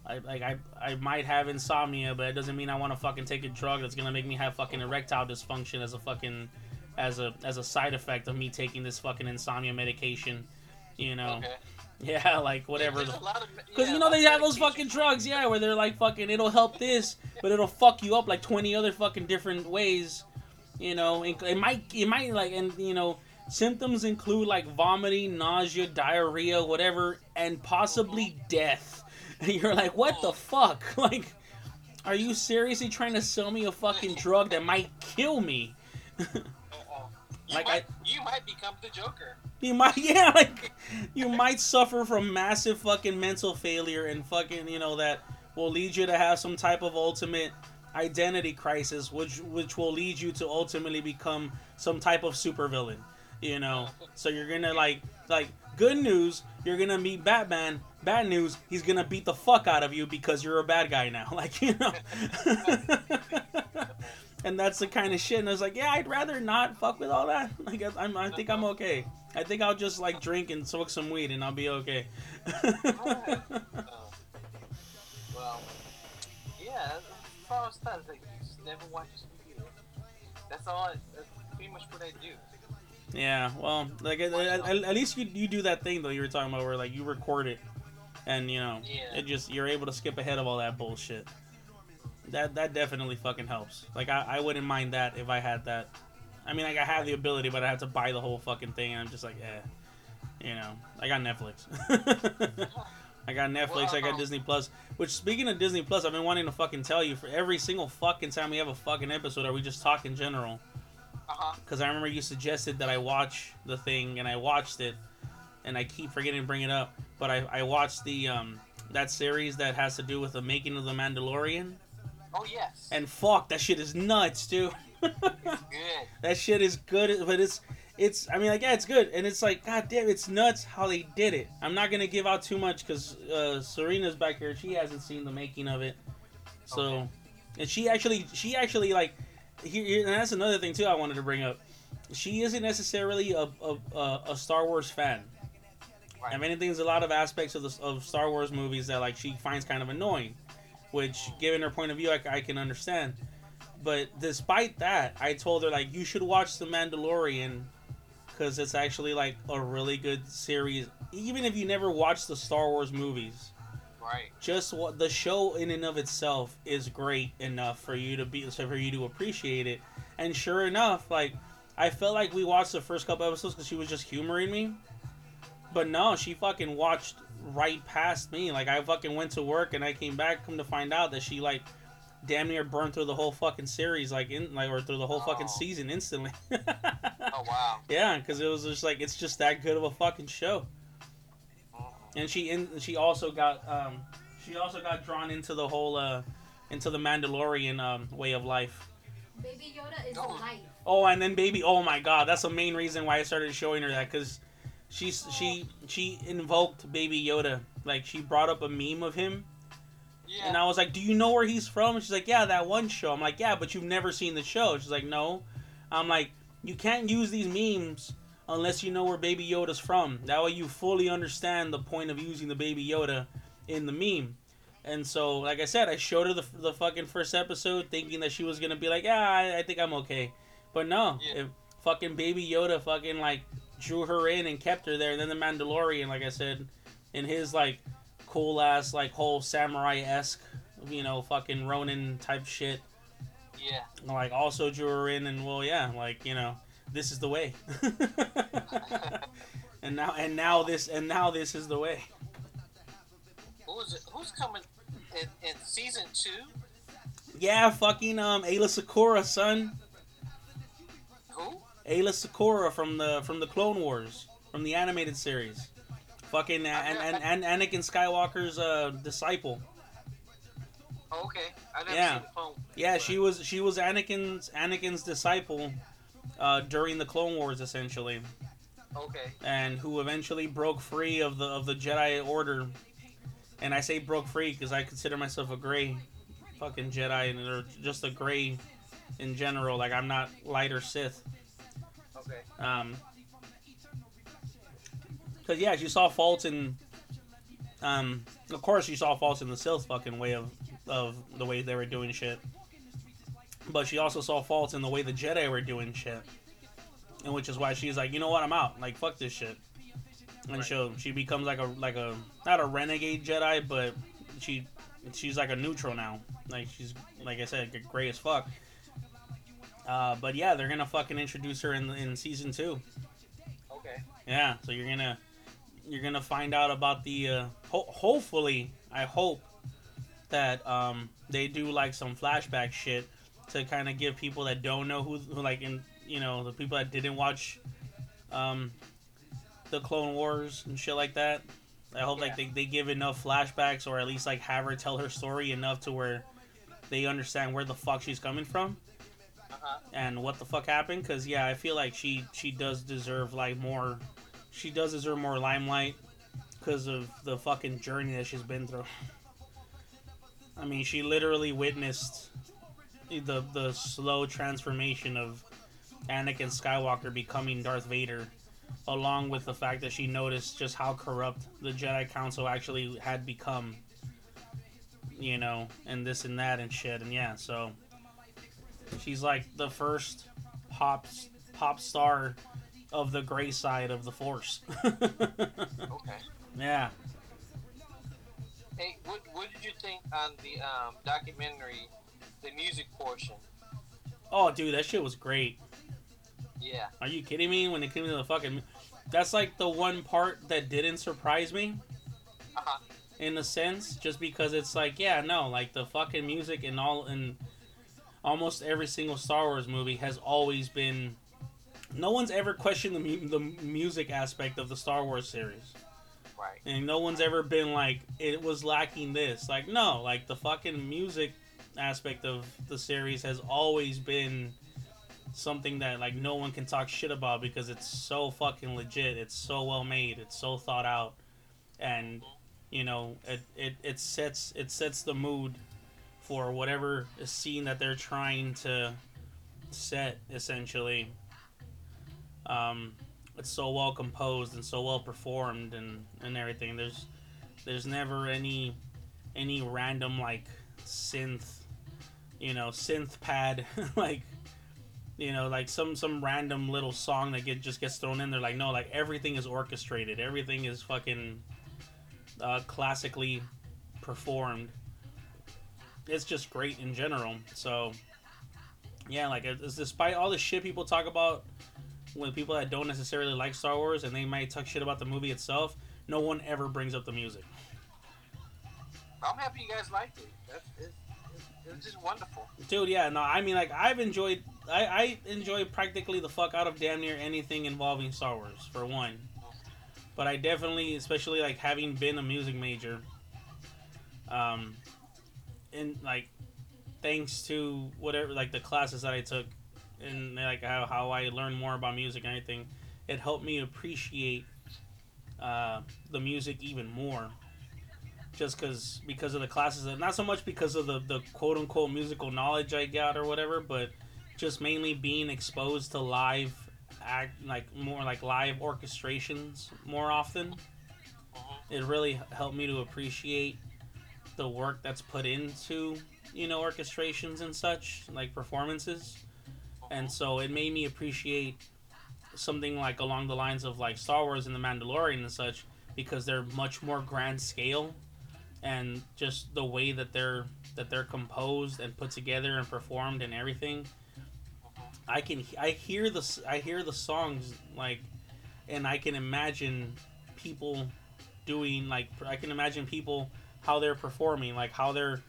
I like I I might have insomnia, but it doesn't mean I want to fucking take a drug that's gonna make me have fucking erectile dysfunction as a fucking as a as a side effect of me taking this fucking insomnia medication. You know, Okay. yeah, like whatever. There's a lot of- Because yeah, you know they have those fucking drugs, yeah, where they're like fucking it'll help this, but it'll fuck you up like twenty other fucking different ways. You know, it, it might it might like and you know symptoms include like vomiting, nausea, diarrhea, whatever, and possibly mm-hmm. death. And you're like, what the mm-hmm. fuck? Like, are you seriously trying to sell me a fucking drug that might kill me? You, Like, might, you might become the Joker. You might, yeah, like you might suffer from massive fucking mental failure and fucking, you know, that will lead you to have some type of ultimate identity crisis, which which will lead you to ultimately become some type of supervillain. You know, so you're gonna like like good news, you're gonna meet Batman. Bad news, he's gonna beat the fuck out of you because you're a bad guy now. Like you know. And that's the kind of shit. And I was like, yeah, I'd rather not fuck with all that. I guess I'm, I think I'm okay. I think I'll just like drink and smoke some weed, and I'll be okay. Oh. Well, yeah, as far as that, like, just never watch. That's all. I, that's pretty much what I do. yeah, well, like at, at, at least you you do that thing though you were talking about where like you record it, and you know Yeah. it just you're able to skip ahead of all that bullshit. That that definitely fucking helps. Like I, I wouldn't mind that if I had that. I mean, like I have the ability, but I have to buy the whole fucking thing, and I'm just like, eh. You know, I got Netflix. I got Netflix. I got Disney Plus. Which, speaking of Disney Plus, I've been wanting to fucking tell you for every single fucking time we have a fucking episode, or we just talk in general. Because I remember you suggested that I watch the thing, and I watched it, and I keep forgetting to bring it up. But I, I watched the um that series that has to do with the making of the Mandalorian, Oh yes. and fuck, that shit is nuts, dude. Good. that shit is good, but it's it's. I mean, like yeah, it's good, and it's like god damn, it's nuts how they did it. I'm not gonna give out too much because uh, Serena's back here; she hasn't seen the making of it, so Okay. and she actually she actually like here, and that's another thing too I wanted to bring up. She isn't necessarily a a, a, Star Wars fan. Right. If anything, there's a lot of aspects of the of Star Wars movies that like she finds kind of annoying, which, given her point of view, I, I can understand. But despite that, I told her like you should watch The Mandalorian because it's actually like a really good series. Even if you never watched the Star Wars movies, Right. just what the show in and of itself is great enough for you to be so for you to appreciate it. And sure enough, like I felt like we watched the first couple episodes because she was just humoring me. But no, she fucking watched right past me. Like I fucking went to work and I came back, come to find out that she like damn near burned through the whole fucking series, like in like or through the whole fucking Oh. season instantly. Oh wow. yeah, because it was just like it's just that good of a fucking show. Mm. And she in she also got um she also got drawn into the whole uh into the Mandalorian um way of life. Baby Yoda is Oh. life. Oh, and then baby, oh my god, that's the main reason why I started showing her that because she's she she invoked Baby Yoda. Like she brought up a meme of him, Yeah. and I was like, "Do you know where he's from?" And she's like, "Yeah, that one show." I'm like, "Yeah, but you've never seen the show." She's like, "No." I'm like, "You can't use these memes unless you know where Baby Yoda's from. That way, you fully understand the point of using the Baby Yoda in the meme." And so, like I said, I showed her the, the fucking first episode, thinking that she was gonna be like, "Yeah, I, I think I'm okay," but no, Yeah. fucking Baby Yoda fucking like drew her in and kept her there. And then the Mandalorian, like I said, in his like cool ass like whole samurai esque, you know, fucking Ronin type shit, Yeah. like also drew her in. And well, yeah, like you know, this is the way. and now and now this and now this is the way. Who's? Who's coming in, in season two? Yeah, fucking um, Ayla Sakura, son. Who? Ayla Sakura from the from the Clone Wars from the animated series. Fucking uh, and, and, and Anakin Skywalker's uh, disciple. Oh, okay. I never Yeah. Yeah, she was she was Anakin's Anakin's disciple uh, during the Clone Wars, essentially, Okay. and who eventually broke free of the of the Jedi Order. And I say broke free because I consider myself a gray fucking Jedi, and or just a gray in general. Like I'm not light or Sith. Okay. Um, cause yeah, she saw faults in. Um, of course, she saw faults in the Sith fucking way of of the way they were doing shit. But she also saw faults in the way the Jedi were doing shit, and which is why she's like, you know what, I'm out. Like fuck this shit. And Right. so she becomes like a like a not a renegade Jedi, but she she's like a neutral now. Like she's like I said, gray as fuck. Uh, but yeah, they're gonna fucking introduce her in in season two. Okay. Yeah, so you're gonna you're gonna find out about the. Uh, ho- hopefully, I hope that um, they do like some flashback shit to kind of give people that don't know who, who like in you know the people that didn't watch um, the Clone Wars and shit like that. I hope like they, they give enough flashbacks or at least like have her tell her story enough to where they understand where the fuck she's coming from Uh huh. and what the fuck happened because yeah i feel like she she does deserve like more she does deserve more limelight because of the fucking journey that she's been through i mean she literally witnessed the the slow transformation of anakin skywalker becoming darth vader along with the fact that she noticed just how corrupt the jedi council actually had become you know and this and that and shit and yeah so She's like the first pop pop star of the gray side of the force. Okay. yeah. Hey, what what did you think on the um, documentary, the music portion? Oh, dude, that shit was great. Yeah. Are you kidding me? When it came to the fucking, that's like the one part that didn't surprise me, Uh huh. in a sense, just because it's like, yeah, no, like the fucking music and all and almost every single Star Wars movie has always been. No one's ever questioned the mu- the music aspect of the Star Wars series. Right. and no one's ever been like it was lacking this like no like the fucking music aspect of the series has always been something that like no one can talk shit about because it's so fucking legit it's so well made it's so thought out and you know it, it, it sets it sets the mood for whatever scene that they're trying to set essentially um, it's so well composed and so well performed and, and everything. There's there's never any any random like synth, you know, synth pad like you know like some some random little song that get just gets thrown in there. Like no, like everything is orchestrated. Everything is fucking uh, classically performed. It's just great in general. So yeah, like it's, despite all the shit people talk about with people that don't necessarily like Star Wars and they might talk shit about the movie itself, no one ever brings up the music. I'm happy you guys liked it. That's, it, it, it It's just wonderful. Dude, yeah, no, I mean, like, I've enjoyed, I, I enjoy practically the fuck out of damn near anything involving Star Wars, for one. But I definitely, especially, like, having been a music major, um, and, like, thanks to whatever, like, the classes that I took, and, like, how, how I learned more about music and anything, it helped me appreciate, uh, the music even more. Just because because of the classes not so much because of the, the quote unquote musical knowledge i got or whatever but just mainly being exposed to live act like more like live orchestrations more often. It really helped me to appreciate the work that's put into you know orchestrations and such like performances. And so it made me appreciate something like along the lines of like star wars and the mandalorian and such because they're much more grand scale and just the way that they're that they're composed and put together and performed and everything. I can i hear the i hear the songs like and i can imagine people doing like i can imagine people how they're performing like how they're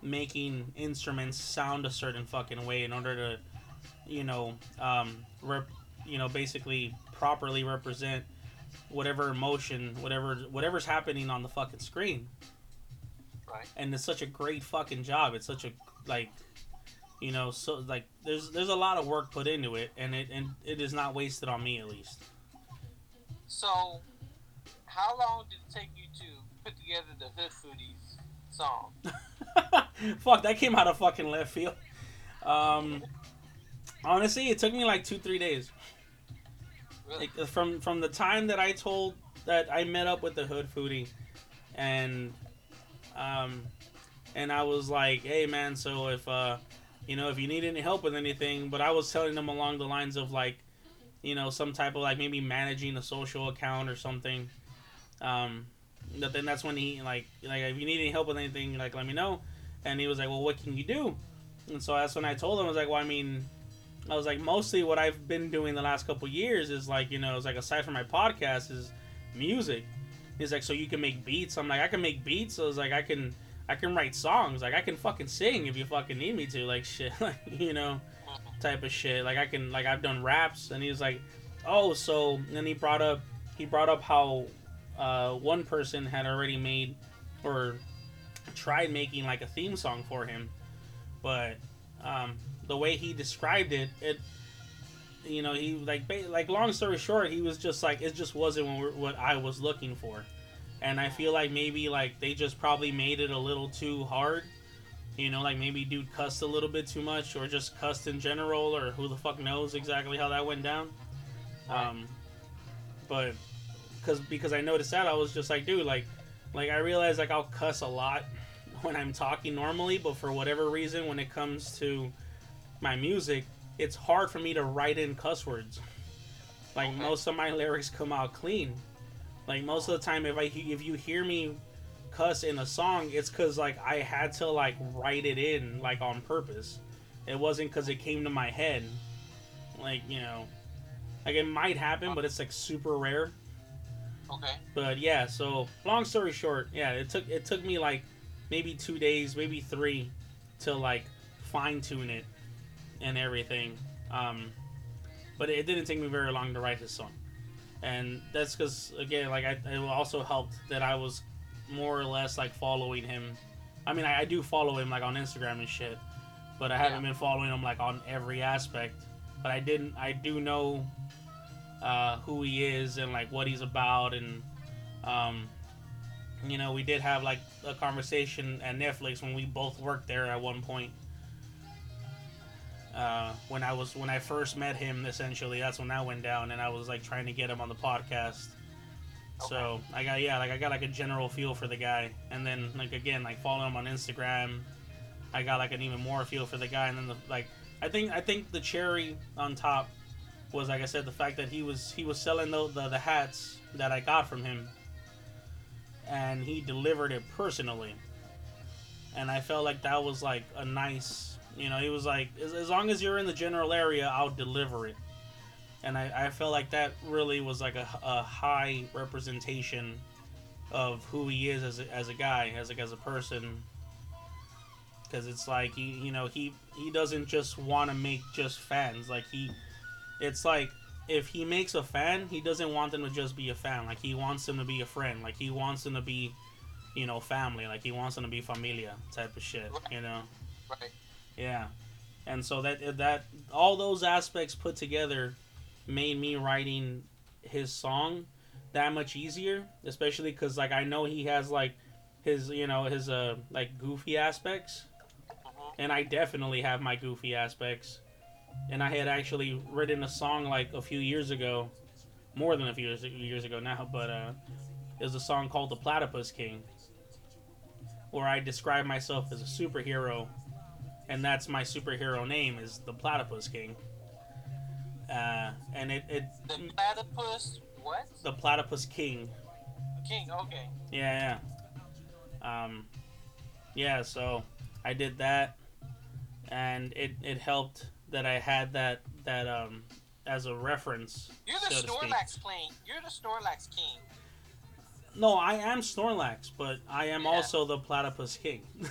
making instruments sound a certain fucking way in order to you know um rep, you know basically properly represent whatever emotion whatever whatever's happening on the fucking screen Right. and it's such a great fucking job. It's such a like, you know, so like there's there's a lot of work put into it, and it and it is not wasted on me at least. So, how long did it take you to put together the Hood Foodies song? Fuck, that came out of fucking left field. Um, honestly, it took me like two three days. Really? Like, from from the time that I told that I met up with the hood foodie, and um, and I was like, hey man, so if uh, you know, if you need any help with anything, but I was telling them along the lines of like, you know, some type of like maybe managing a social account or something. Um, but then that's when he like like if you need any help with anything, like let me know. And he was like, well, what can you do? And so that's when I told him I was like, well, I mean, I was like, mostly what I've been doing the last couple years is like, you know, it's like aside from my podcast is music. He's like, so you can make beats. I'm like, I can make beats. So I was like, I can, I can write songs. Like I can fucking sing if you fucking need me to. Like shit, like you know, type of shit. Like I can, like I've done raps. And he was like, oh, so then he brought up, he brought up how uh, one person had already made or tried making like a theme song for him, but um, the way he described it, it you know he like ba- like long story short he was just like it just wasn't what, what i was looking for. And i feel like maybe like they just probably made it a little too hard. You know like maybe dude cussed a little bit too much or just cussed in general or who the fuck knows exactly how that went down. Um but because because i noticed that i was just like dude like like i realize like i'll cuss a lot when i'm talking normally but for whatever reason when it comes to my music it's hard for me to write in cuss words. Like Okay. most of my lyrics come out clean. Like most of the time, if I if you hear me cuss in a song, it's because like I had to like write it in like on purpose. It wasn't because it came to my head. Like you know, like it might happen, uh, but it's like super rare. Okay. But yeah, so long story short, yeah, it took it took me like maybe two days, maybe three, to like fine tune it and everything. Um, but it didn't take me very long to write this song, and that's because again, like I, it also helped that I was more or less like following him. I mean, I, I do follow him like on Instagram and shit, but I haven't Yeah. been following him like on every aspect. But I didn't. I do know uh, who he is and like what he's about. And um, you know we did have like a conversation at netflix when we both worked there at one point. Uh, when i was when i first met him essentially that's when that went down and i was like trying to get him on the podcast. So i got yeah like i got like a general feel for the guy. And then like again like following him on instagram i got like an even more feel for the guy. And then the like i think i think the cherry on top was like I said, the fact that he was he was selling the, the the hats that I got from him, and he delivered it personally, and I felt like that was like a nice, you know, he was like, as, as long as you're in the general area, I'll deliver it, and I, I felt like that really was like a, a high representation of who he is as a, as a guy, as a, as a person. because it's like he you know he he doesn't just want to make just fans. Like he it's like if he makes a fan he doesn't want them to just be a fan. Like he wants them to be a friend. Like he wants them to be you know family. Like he wants them to be familia type of shit you know? Right. yeah. And so that that all those aspects put together made me writing his song that much easier especially because like i know he has like his you know his uh like goofy aspects. Mhm. and i definitely have my goofy aspects and i had actually written a song like a few years ago more than a few years, years ago now but uh it was a song called the platypus king where i describe myself as a superhero and that's my superhero name is the platypus king uh, and it, it The platypus. What? the platypus king King. Okay. yeah yeah um yeah so i did that and it it helped that i had that that um as a reference You're the so. Snorlax king. You're the Snorlax king. no i am snorlax but i am Yeah. also the platypus king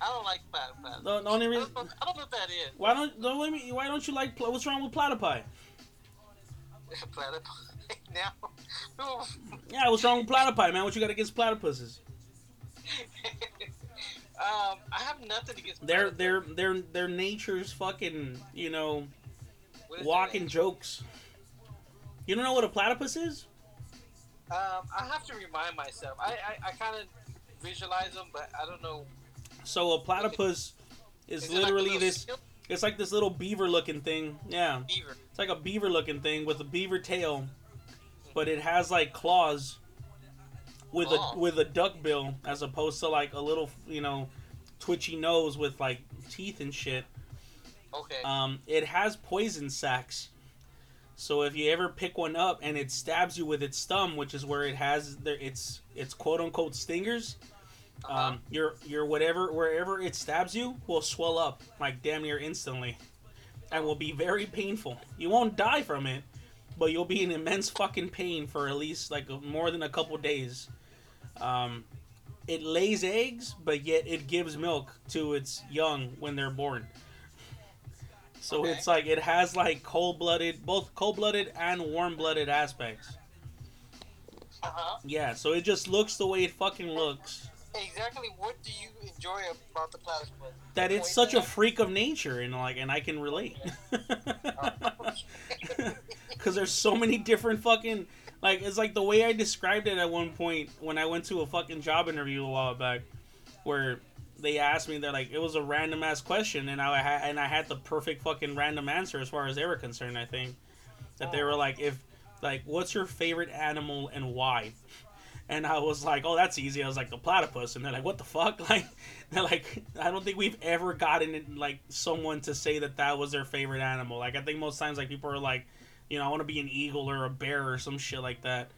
I don't like platypus. the, the only I reason don't, know, I don't know what that is. why don't don't let me why don't you like what's wrong with platypi platypus. now. yeah what's wrong with platypi man what you got against platypuses um, I have nothing against. they're platypus. they're they're they're nature's fucking you know walking their jokes you don't know what a platypus is? Um, I have to remind myself. I I, I kind of visualize them, but I don't know. So a platypus is, Is it like literally this. It's like this little beaver-looking thing. Yeah, beaver? it's like a beaver-looking thing with a beaver tail, but it has like claws with Oh. a with a duck bill as opposed to like a little you know twitchy nose with like teeth and shit. Okay. Um, it has poison sacs. So if you ever pick one up and it stabs you with its stum, which is where it has their, its its quote unquote stingers, Uh-huh. um, your your whatever wherever it stabs you will swell up like damn near instantly, and will be very painful. You won't die from it, but you'll be in immense fucking pain for at least like more than a couple days. Um, it lays eggs, but yet it gives milk to its young when they're born. So Okay. it's like it has like cold blooded, both cold blooded and warm blooded aspects. Uh huh. Yeah, so it just looks the way it fucking looks. Exactly. What do you enjoy about the platypus? that it's such a freak of nature and like and I can relate. Cuz there's so many different fucking like it's like the way I described it at one point when I went to a fucking job interview a while back where they asked me they're like it was a random ass question and I had and I had the perfect fucking random answer as far as they were concerned I think that they were like if like what's your favorite animal and why and I was like, "Oh, that's easy." I was like, "The platypus," and they're like, "What the fuck?" Like, they're like, "I don't think we've ever gotten like someone to say that that was their favorite animal." Like, I think most times, like people are like, you know, I want to be an eagle or a bear or some shit like that.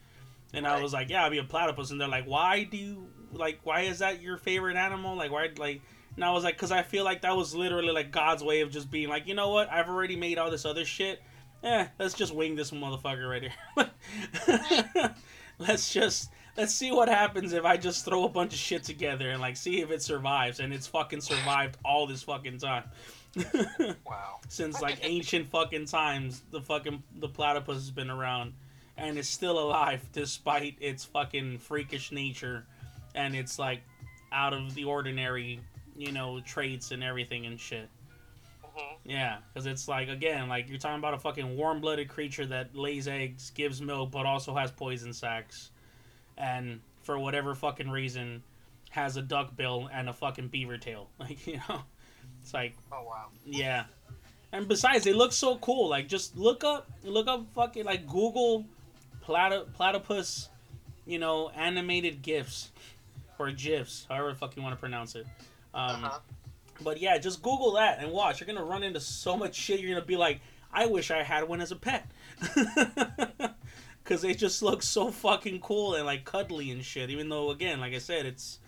And I was like, "Yeah, I'll be a platypus," and they're like, "Why do you like? Why is that your favorite animal? Like, why like?" And I was like, "Cause I feel like that was literally like God's way of just being like, you know what? I've already made all this other shit. Eh, let's just wing this motherfucker right here. let's just." let's see what happens if I just throw a bunch of shit together and like see if it survives. And it's fucking survived all this fucking time. Wow. Since like ancient fucking times, the fucking the platypus has been around, and it's still alive despite its fucking freakish nature, and it's like out of the ordinary, you know, traits and everything and shit. hmm Yeah, because it's like again, like you're talking about a fucking warm-blooded creature that lays eggs, gives milk, but also has poison sacs, and for whatever fucking reason, has a duck bill and a fucking beaver tail. Like you know, it's like Oh wow. yeah. And besides, they look so cool. Like just look up, look up fucking like Google platy- platypus, you know, animated gifs or gifs, however fuck you want to pronounce it. Um, uh-huh. but yeah, just Google that and watch. You're gonna run into so much shit. You're gonna be like, I wish I had one as a pet, because they just look so fucking cool and like cuddly and shit. Even though, again, like I said, it's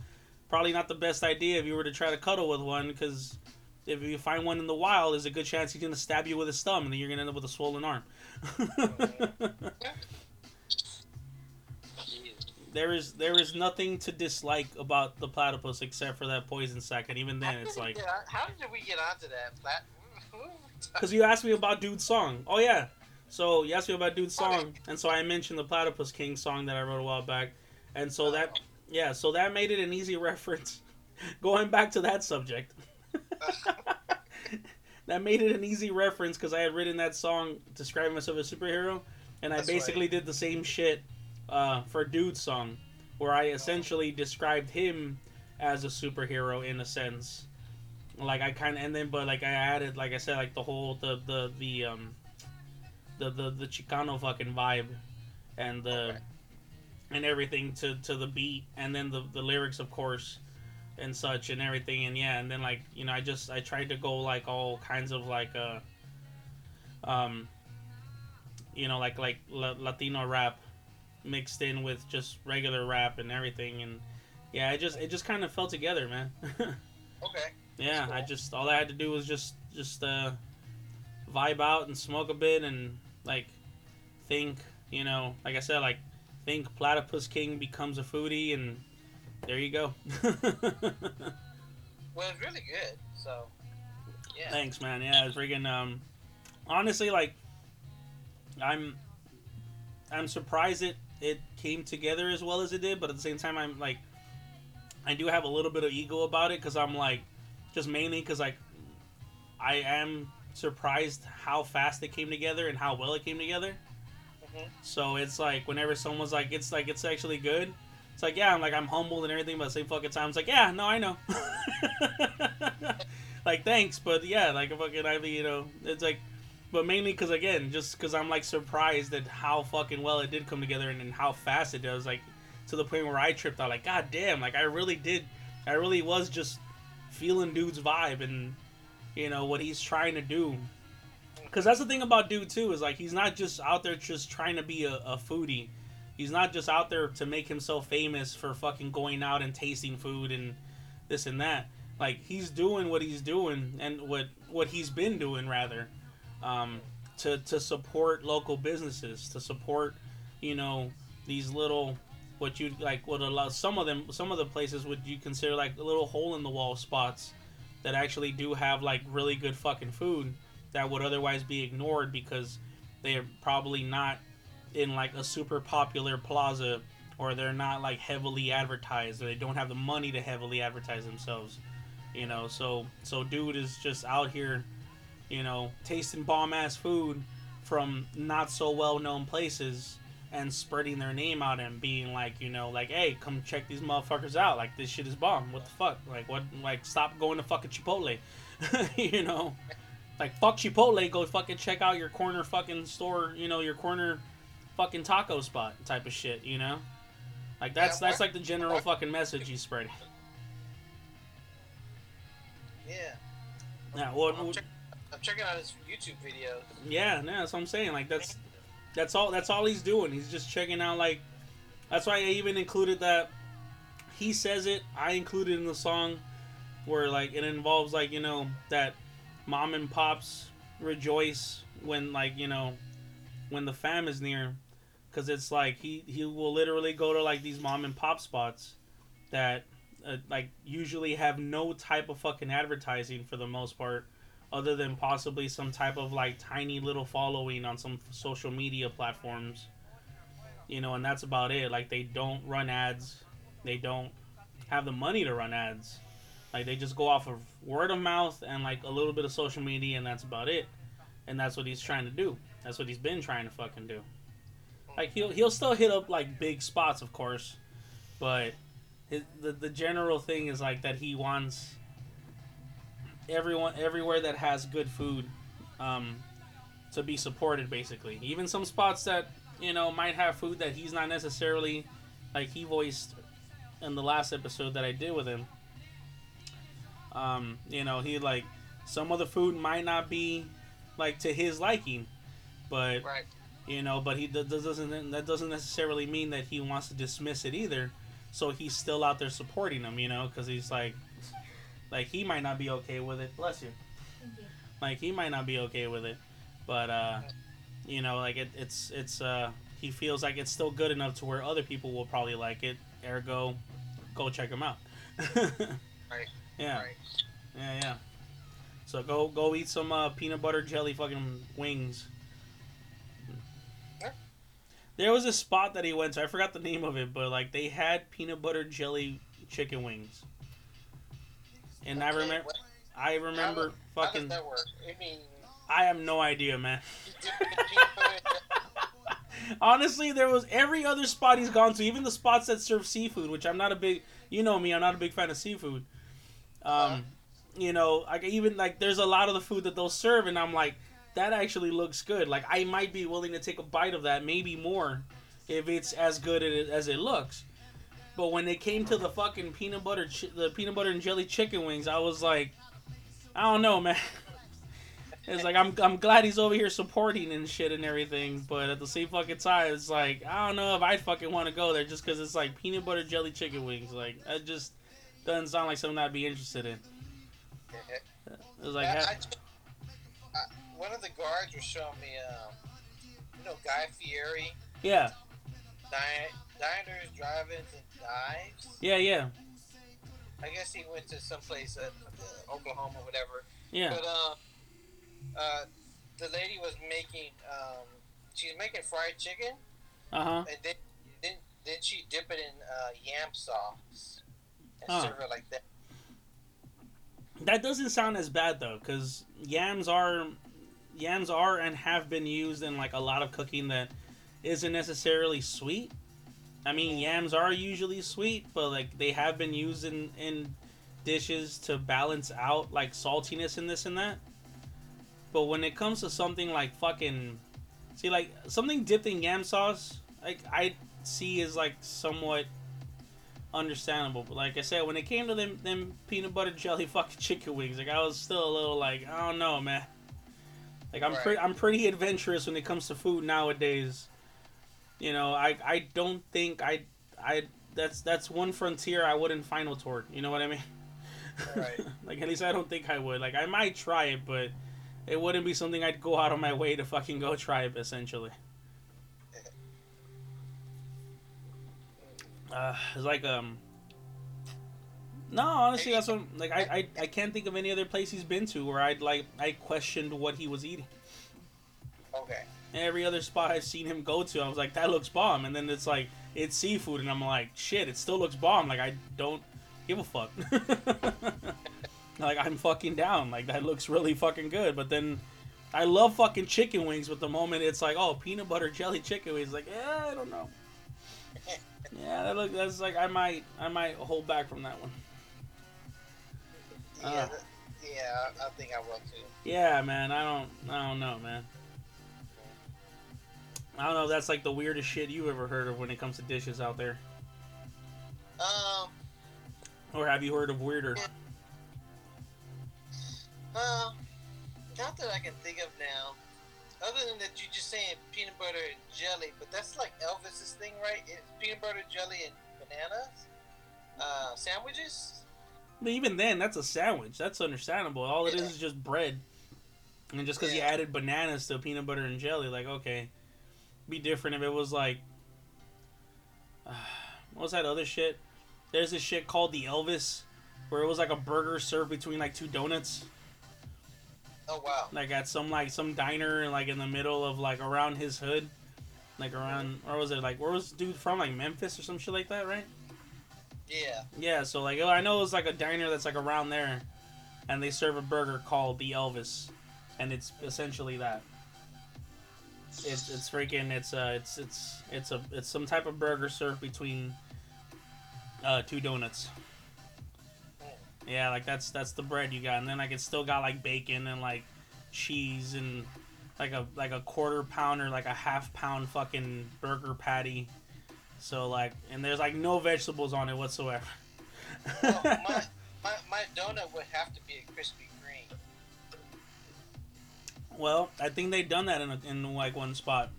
probably not the best idea if you were to try to cuddle with one, because if you find one in the wild, there's a good chance he's gonna stab you with his thumb, and then you're gonna end up with a swollen arm. There is there is nothing to dislike about the platypus except for that poison sac, and even then it's like on- how did we get onto that? Because you asked me about Dude's song. Oh yeah, so you asked me about Dude's song, and so I mentioned the Platypus King song that I wrote a while back, and so that yeah, so that made it an easy reference. Going back to that subject. that made it an easy reference because I had written that song describing myself as a superhero, and I That's basically right. did the same shit uh, for Dude's song, where I essentially described him as a superhero in a sense. Like I kind of, and then but like I added, like I said, like the whole the the the um the the the Chicano fucking vibe, and the Okay. and everything to to the beat, and then the the lyrics, of course and such and everything and yeah and then like you know i just i tried to go like all kinds of like uh um you know like like La- latino rap mixed in with just regular rap and everything and yeah it just it just kind of fell together man okay. yeah i just all i had to do was just just uh vibe out and smoke a bit and like think you know like i said like think platypus king becomes a foodie and there you go Well, it's really good. So, yeah. Thanks, man. Yeah, it's freaking. Um, honestly, like, I'm, I'm surprised it it came together as well as it did, but at the same time, I'm like, I do have a little bit of ego about it because I'm like, just mainly because like, I am surprised how fast it came together and how well it came together. Mhm. So it's like whenever someone's like, it's like it's actually good. It's like yeah, I'm like I'm humbled and everything, but at the same fucking time, it's like yeah, no, I know. like thanks, but yeah, like fucking I mean, you know, it's like, but mainly because again, just because I'm like surprised at how fucking well it did come together and, and how fast it does, like to the point where I tripped out, like god damn, like I really did, I really was just feeling dude's vibe and you know what he's trying to do. Because that's the thing about dude too is like he's not just out there just trying to be a, a foodie. He's not just out there to make himself famous for fucking going out and tasting food and this and that. Like he's doing what he's doing and what what he's been doing rather, um, to to support local businesses, to support, you know, these little what you like what a lot some of them some of the places would you consider like little hole in the wall spots that actually do have like really good fucking food that would otherwise be ignored because they're probably not in like a super popular plaza or they're not like heavily advertised or they don't have the money to heavily advertise themselves you know? So so dude is just out here you know tasting bomb ass food from not so well known places and spreading their name out and being like you know like hey come check these motherfuckers out. Like this shit is bomb. What the fuck? Like what like stop going to fucking chipotle. You know? Like fuck chipotle. Go fucking check out your corner fucking store you know your corner fucking taco spot type of shit you know like that's Yeah, that's like the general fucking message he's spreading Yeah. yeah well, I'm, check- I'm checking out his YouTube videos. Yeah, no, that's what I'm saying. Like that's that's all that's all he's doing. He's just checking out like that's why I even included that he says it, I included in the song where like it involves like, you know, that mom and pops rejoice when like, you know, when the fam is near cuz it's like he he will literally go to like these mom and pop spots that uh, like usually have no type of fucking advertising for the most part other than possibly some type of like tiny little following on some social media platforms. You know and that's about it. Like they don't run ads. They don't have the money to run ads. Like they just go off of word of mouth and like a little bit of social media and that's about it. And that's what he's trying to do. That's what he's been trying to fucking do like he'll he'll still hit up like big spots of course but his, the the general thing is like that he wants everyone everywhere that has good food um, to be supported basically even some spots that you know might have food that he's not necessarily like he voiced in the last episode that I did with him um, you know he like some of the food might not be like to his liking but Right. You know but he that doesn't that doesn't necessarily mean that he wants to dismiss it either so he's still out there supporting him you know because he's like like he might not be okay with it bless you Thank you. like he might not be okay with it but uh you know like it, it's it's uh he feels like it's still good enough to where other people will probably like it. Ergo, go check him out. Right. Yeah. Right. Yeah, yeah. So go go eat some uh, peanut butter jelly fucking wings. There was a spot that he went to. I forgot the name of it, but like they had peanut butter jelly chicken wings. And I Okay, remember, what- I remember How fucking. that work? I mean, I have no idea, man. you dip it in peanut butter. Honestly, there was every other spot he's gone to, even the spots that serve seafood, which I'm not a big, you know me, I'm not a big fan of seafood. Um, Uh-huh. you know, like even like there's a lot of the food that they'll serve, and I'm like, that actually looks good. Like I might be willing to take a bite of that, maybe more, if it's as good as as it looks. But when they came to the fucking peanut butter, chi- the peanut butter and jelly chicken wings, I was like, I don't know, man. It's like I'm I'm glad he's over here supporting and shit and everything, but at the same fucking time, it's like I don't know if I fucking want to go there just because it's like peanut butter jelly chicken wings. Like that just doesn't sound like something I'd be interested in. It's like I, I I- one of the guards was showing me, um, you know, Guy Fieri, yeah, di- diners, drive-ins, and dives. yeah, yeah, I guess he went to someplace at uh, Oklahoma, or whatever. yeah. But uh, uh, the lady was making, um, she's making fried chicken, Uh huh. and then then then she dip it in uh, yam sauce and Huh. serve it like that. That doesn't sound as bad though, because yams are yams are and have been used in like a lot of cooking that isn't necessarily sweet. I mean, yams are usually sweet, but like they have been used in in dishes to balance out like saltiness and this and that. But when it comes to something like fucking see like something dipped in yam sauce, like I see is like somewhat understandable. But like I said, when it came to them them peanut butter jelly fucking chicken wings, like I was still a little like I don't know, man. Like I'm Right. pretty I'm pretty adventurous when it comes to food nowadays. You know, I I don't think I I that's that's one frontier I wouldn't final toward. You know what I mean? Right. like at least I don't think I would. Like I might try it, but it wouldn't be something I'd go out of my way to fucking go try it. Essentially. Uh, it's like um. No, honestly, that's what like I, I I can't think of any other place he's been to where I'd like I questioned what he was eating. Okay. Every other spot I've seen him go to, I was like, that looks bomb, and then it's like it's seafood, and I'm like, shit, it still looks bomb. Like I don't give a fuck. like I'm fucking down. Like that looks really fucking good, but then. I love fucking chicken wings, but the moment it's like, oh, peanut butter jelly chicken wings, like, yeah, I don't know. Yeah, that look. That's like I might, I might hold back from that one. Yeah. Uh. yeah. I, think I will too. Yeah, man. I don't. I don't know, man. I don't know. That's like the weirdest shit you ever heard of when it comes to dishes out there, Um. or have you heard of weirder? Uh, not that I can think of now. Other than that, you're just saying peanut butter and jelly, but that's like Elvis's thing, right? It's peanut butter, jelly, and bananas. Uh, sandwiches. But even then, that's a sandwich. That's understandable. All it is is just bread, and just because you added bananas to peanut butter and jelly, like okay, be different if it was like, what was that other shit? There's this shit called the Elvis, where it was like a burger served between like two donuts. Oh wow. like at some like some diner like in the middle of like around his hood like around or was it like where was dude from like memphis or some shit like that right Yeah. yeah so like i know it's like a diner that's like around there and they serve a burger called the elvis and it's essentially that. It's it's freaking it's uh it's it's it's a it's some type of burger served between uh two donuts. Yeah like that's that's the bread you got and then like it's still got like bacon and like cheese and like a like a quarter pound or like a half pound fucking burger patty so like and there's like no vegetables on it whatsoever Well, my, my my donut would have to be a Krispy Kreme. well i think they've done that in, a, in like one spot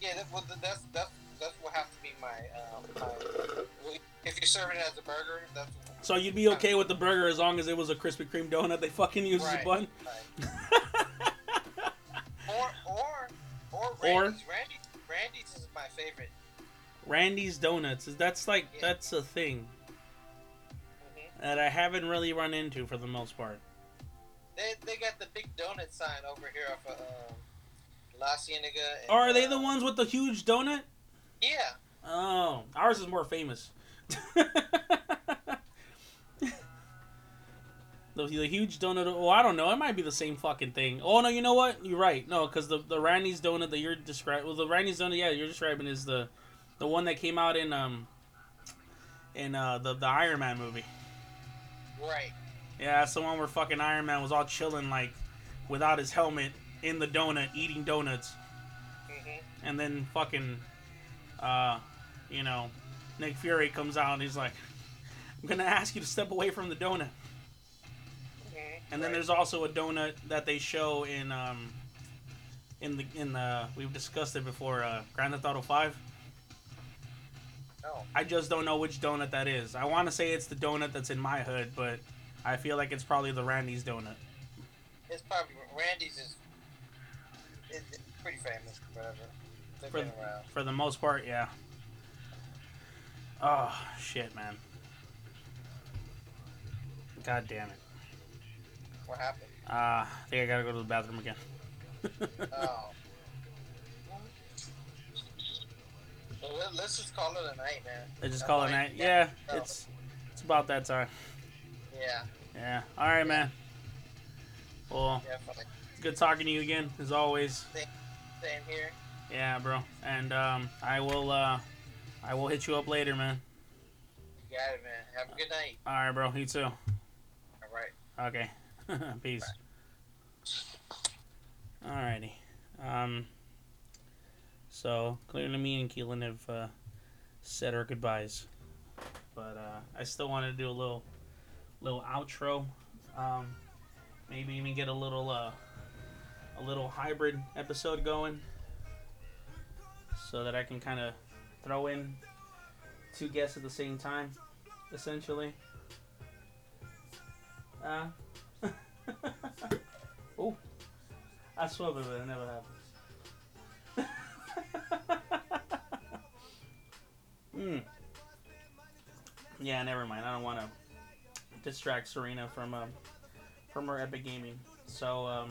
Yeah. That, well, that's that's that will have to be my um my. If you're serving it as a burger, that's so you'd be okay with the burger as long as it was a krispy kreme donut they fucking used as a bun right. or or or Or- Randy's. Randy, Randy's is my favorite. Randy's Donuts. That's like Yeah. that's a thing hmm that I haven't really run into for the most part. They, they got the big donut sign over here off of um, La Cienega. And, are they the uh, ones with the huge donut? Yeah. Oh, ours is more famous. the, the huge donut. Oh, I don't know. It might be the same fucking thing. Oh no, you know what? You're right. No, because the the Randy's donut that you're describing. Well, the Randy's donut, yeah, you're describing is the the one that came out in um in uh the the Iron Man movie. Right. Yeah, that's the one where fucking Iron Man was all chilling like without his helmet in the donut eating donuts. hmm And then fucking, uh, you know, Nick Fury comes out and he's like, I'm gonna ask you to step away from the donut. hmm And then there's also a donut that they show in, um, in the, in the, we've discussed it before, uh, Grand Theft Auto 5. I just don't know which donut that is. I want to say it's the donut that's in my hood, but I feel like it's probably the Randy's donut. It's probably Randy's is pretty famous. Whatever. They've For- been around. For the most part, yeah. Oh, shit, man. God damn it. What happened? Uh, I think I gotta go to the bathroom again. Oh. Let's just call it a night, man. Let's just call it might- night. Yeah, it's it's about that time. Yeah, Yeah. All right, man. Well, definitely. good talking to you again, as always. Same here. Yeah, bro. And um, I will uh, I will hit you up later, man. You got it, man. Have a good night. All right, bro. You too. All right. Okay. Peace. Alrighty. Um. So clearly, me and Keelan have uh, said our goodbyes, but uh, I still want to do a little, little outro. Um, maybe even get a little, uh, a little hybrid episode going, so that I can kind of throw in two guests at the same time, essentially. Uh, oh, I swear that it never happens. Hmm. Yeah, never mind. I don't want to distract Serena from um, from her epic gaming. So um,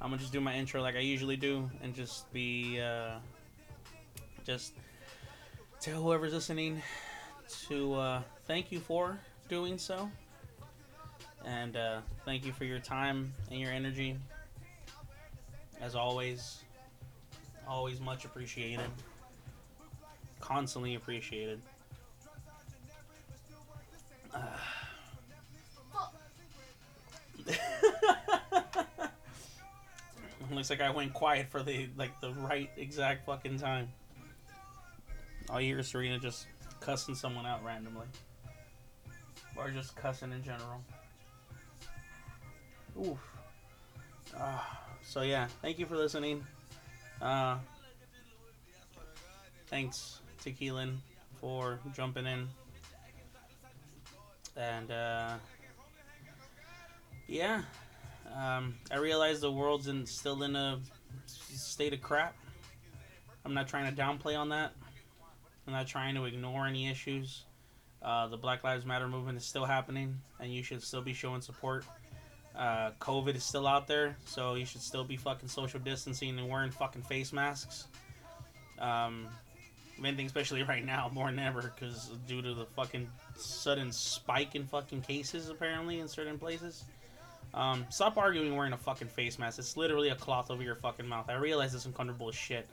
I'm gonna just do my intro like I usually do, and just be uh, just tell whoever's listening to uh, thank you for doing so. And uh, thank you for your time and your energy. As always, always much appreciated. Constantly appreciated. Looks like I went quiet for the like the right exact fucking time. All you hear Serena just cussing someone out randomly, or just cussing in general. Oof. Uh, so yeah, thank you for listening. Uh, thanks to Keelan for jumping in. And uh, yeah, um, I realize the world's in, still in a state of crap. I'm not trying to downplay on that. I'm not trying to ignore any issues. Uh, the Black Lives Matter movement is still happening, and you should still be showing support. Uh, COVID is still out there, so you should still be fucking social distancing and wearing fucking face masks. Um, anything, especially right now, more than ever, because due to the fucking sudden spike in fucking cases, apparently, in certain places. Um, stop arguing wearing a fucking face mask. It's literally a cloth over your fucking mouth. I realize it's uncomfortable as shit.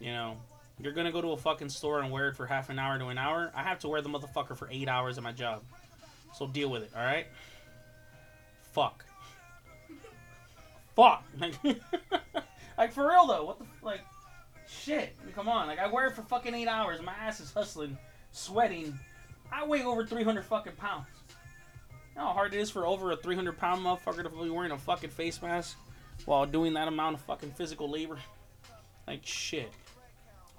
You know, you're gonna go to a fucking store and wear it for half an hour to an hour. I have to wear the motherfucker for eight hours at my job. So deal with it, alright? Fuck. Fuck. like, for real though, what the, like, shit. Come on. Like, I wear it for fucking eight hours. My ass is hustling, sweating. I weigh over 300 fucking pounds. You know how hard it is for over a 300 pound motherfucker to be wearing a fucking face mask while doing that amount of fucking physical labor? Like, shit.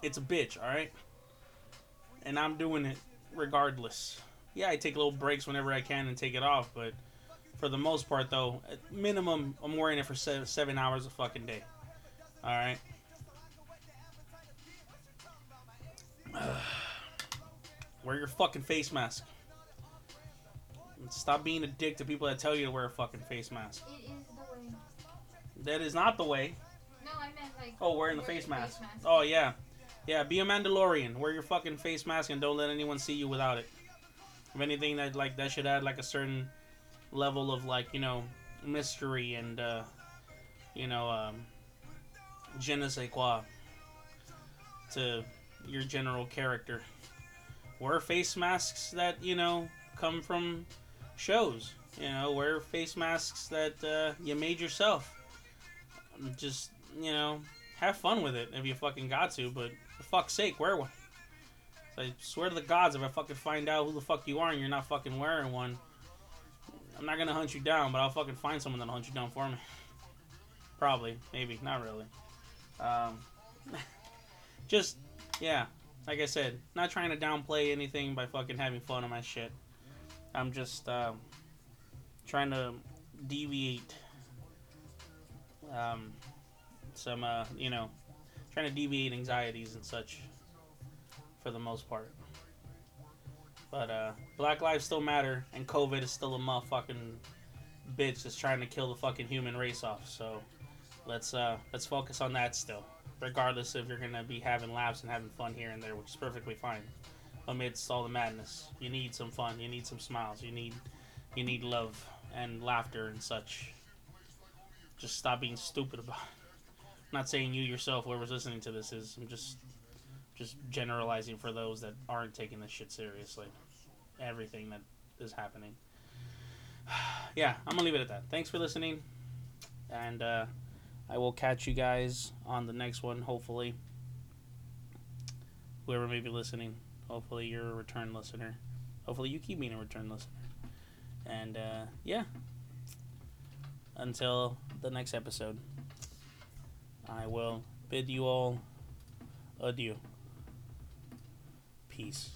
It's a bitch, alright? And I'm doing it regardless. Yeah, I take little breaks whenever I can and take it off, but for the most part, though, at minimum, I'm wearing it for seven, seven hours a fucking day. Alright? Wear your fucking face mask. And stop being a dick to people that tell you to wear a fucking face mask. It is the way. That is not the way. No, I meant like. Oh, wearing the wear face your mask. Oh yeah, yeah. Be a Mandalorian. Wear your fucking face mask and don't let anyone see you without it. If anything, that like that should add like a certain level of like you know mystery and uh, you know um, je ne sais quoi to your general character. Wear face masks that you know come from shows. You know, wear face masks that uh, you made yourself. Just you know, have fun with it if you fucking got to, but for fuck's sake, wear one. I swear to the gods, if I fucking find out who the fuck you are and you're not fucking wearing one, I'm not gonna hunt you down, but I'll fucking find someone that'll hunt you down for me. Probably, maybe, not really. Um, just, yeah, like I said, not trying to downplay anything by fucking having fun on my shit. I'm just um, trying to deviate um, some, uh, you know, trying to deviate anxieties and such for the most part. But uh, Black Lives still matter, and COVID is still a motherfucking bitch that's trying to kill the fucking human race off. So let's uh, let's focus on that still, regardless if you're gonna be having laughs and having fun here and there, which is perfectly fine. Amidst all the madness, you need some fun, you need some smiles, you need you need love and laughter and such. Just stop being stupid about it. I'm not saying you yourself, whoever's listening to this is. I'm just just generalizing for those that aren't taking this shit seriously. Everything that is happening. yeah, I'm gonna leave it at that. Thanks for listening, and uh, I will catch you guys on the next one. Hopefully, whoever may be listening, hopefully you're a return listener. Hopefully you keep being a return listener. And uh, yeah, until the next episode, I will bid you all adieu. Peace.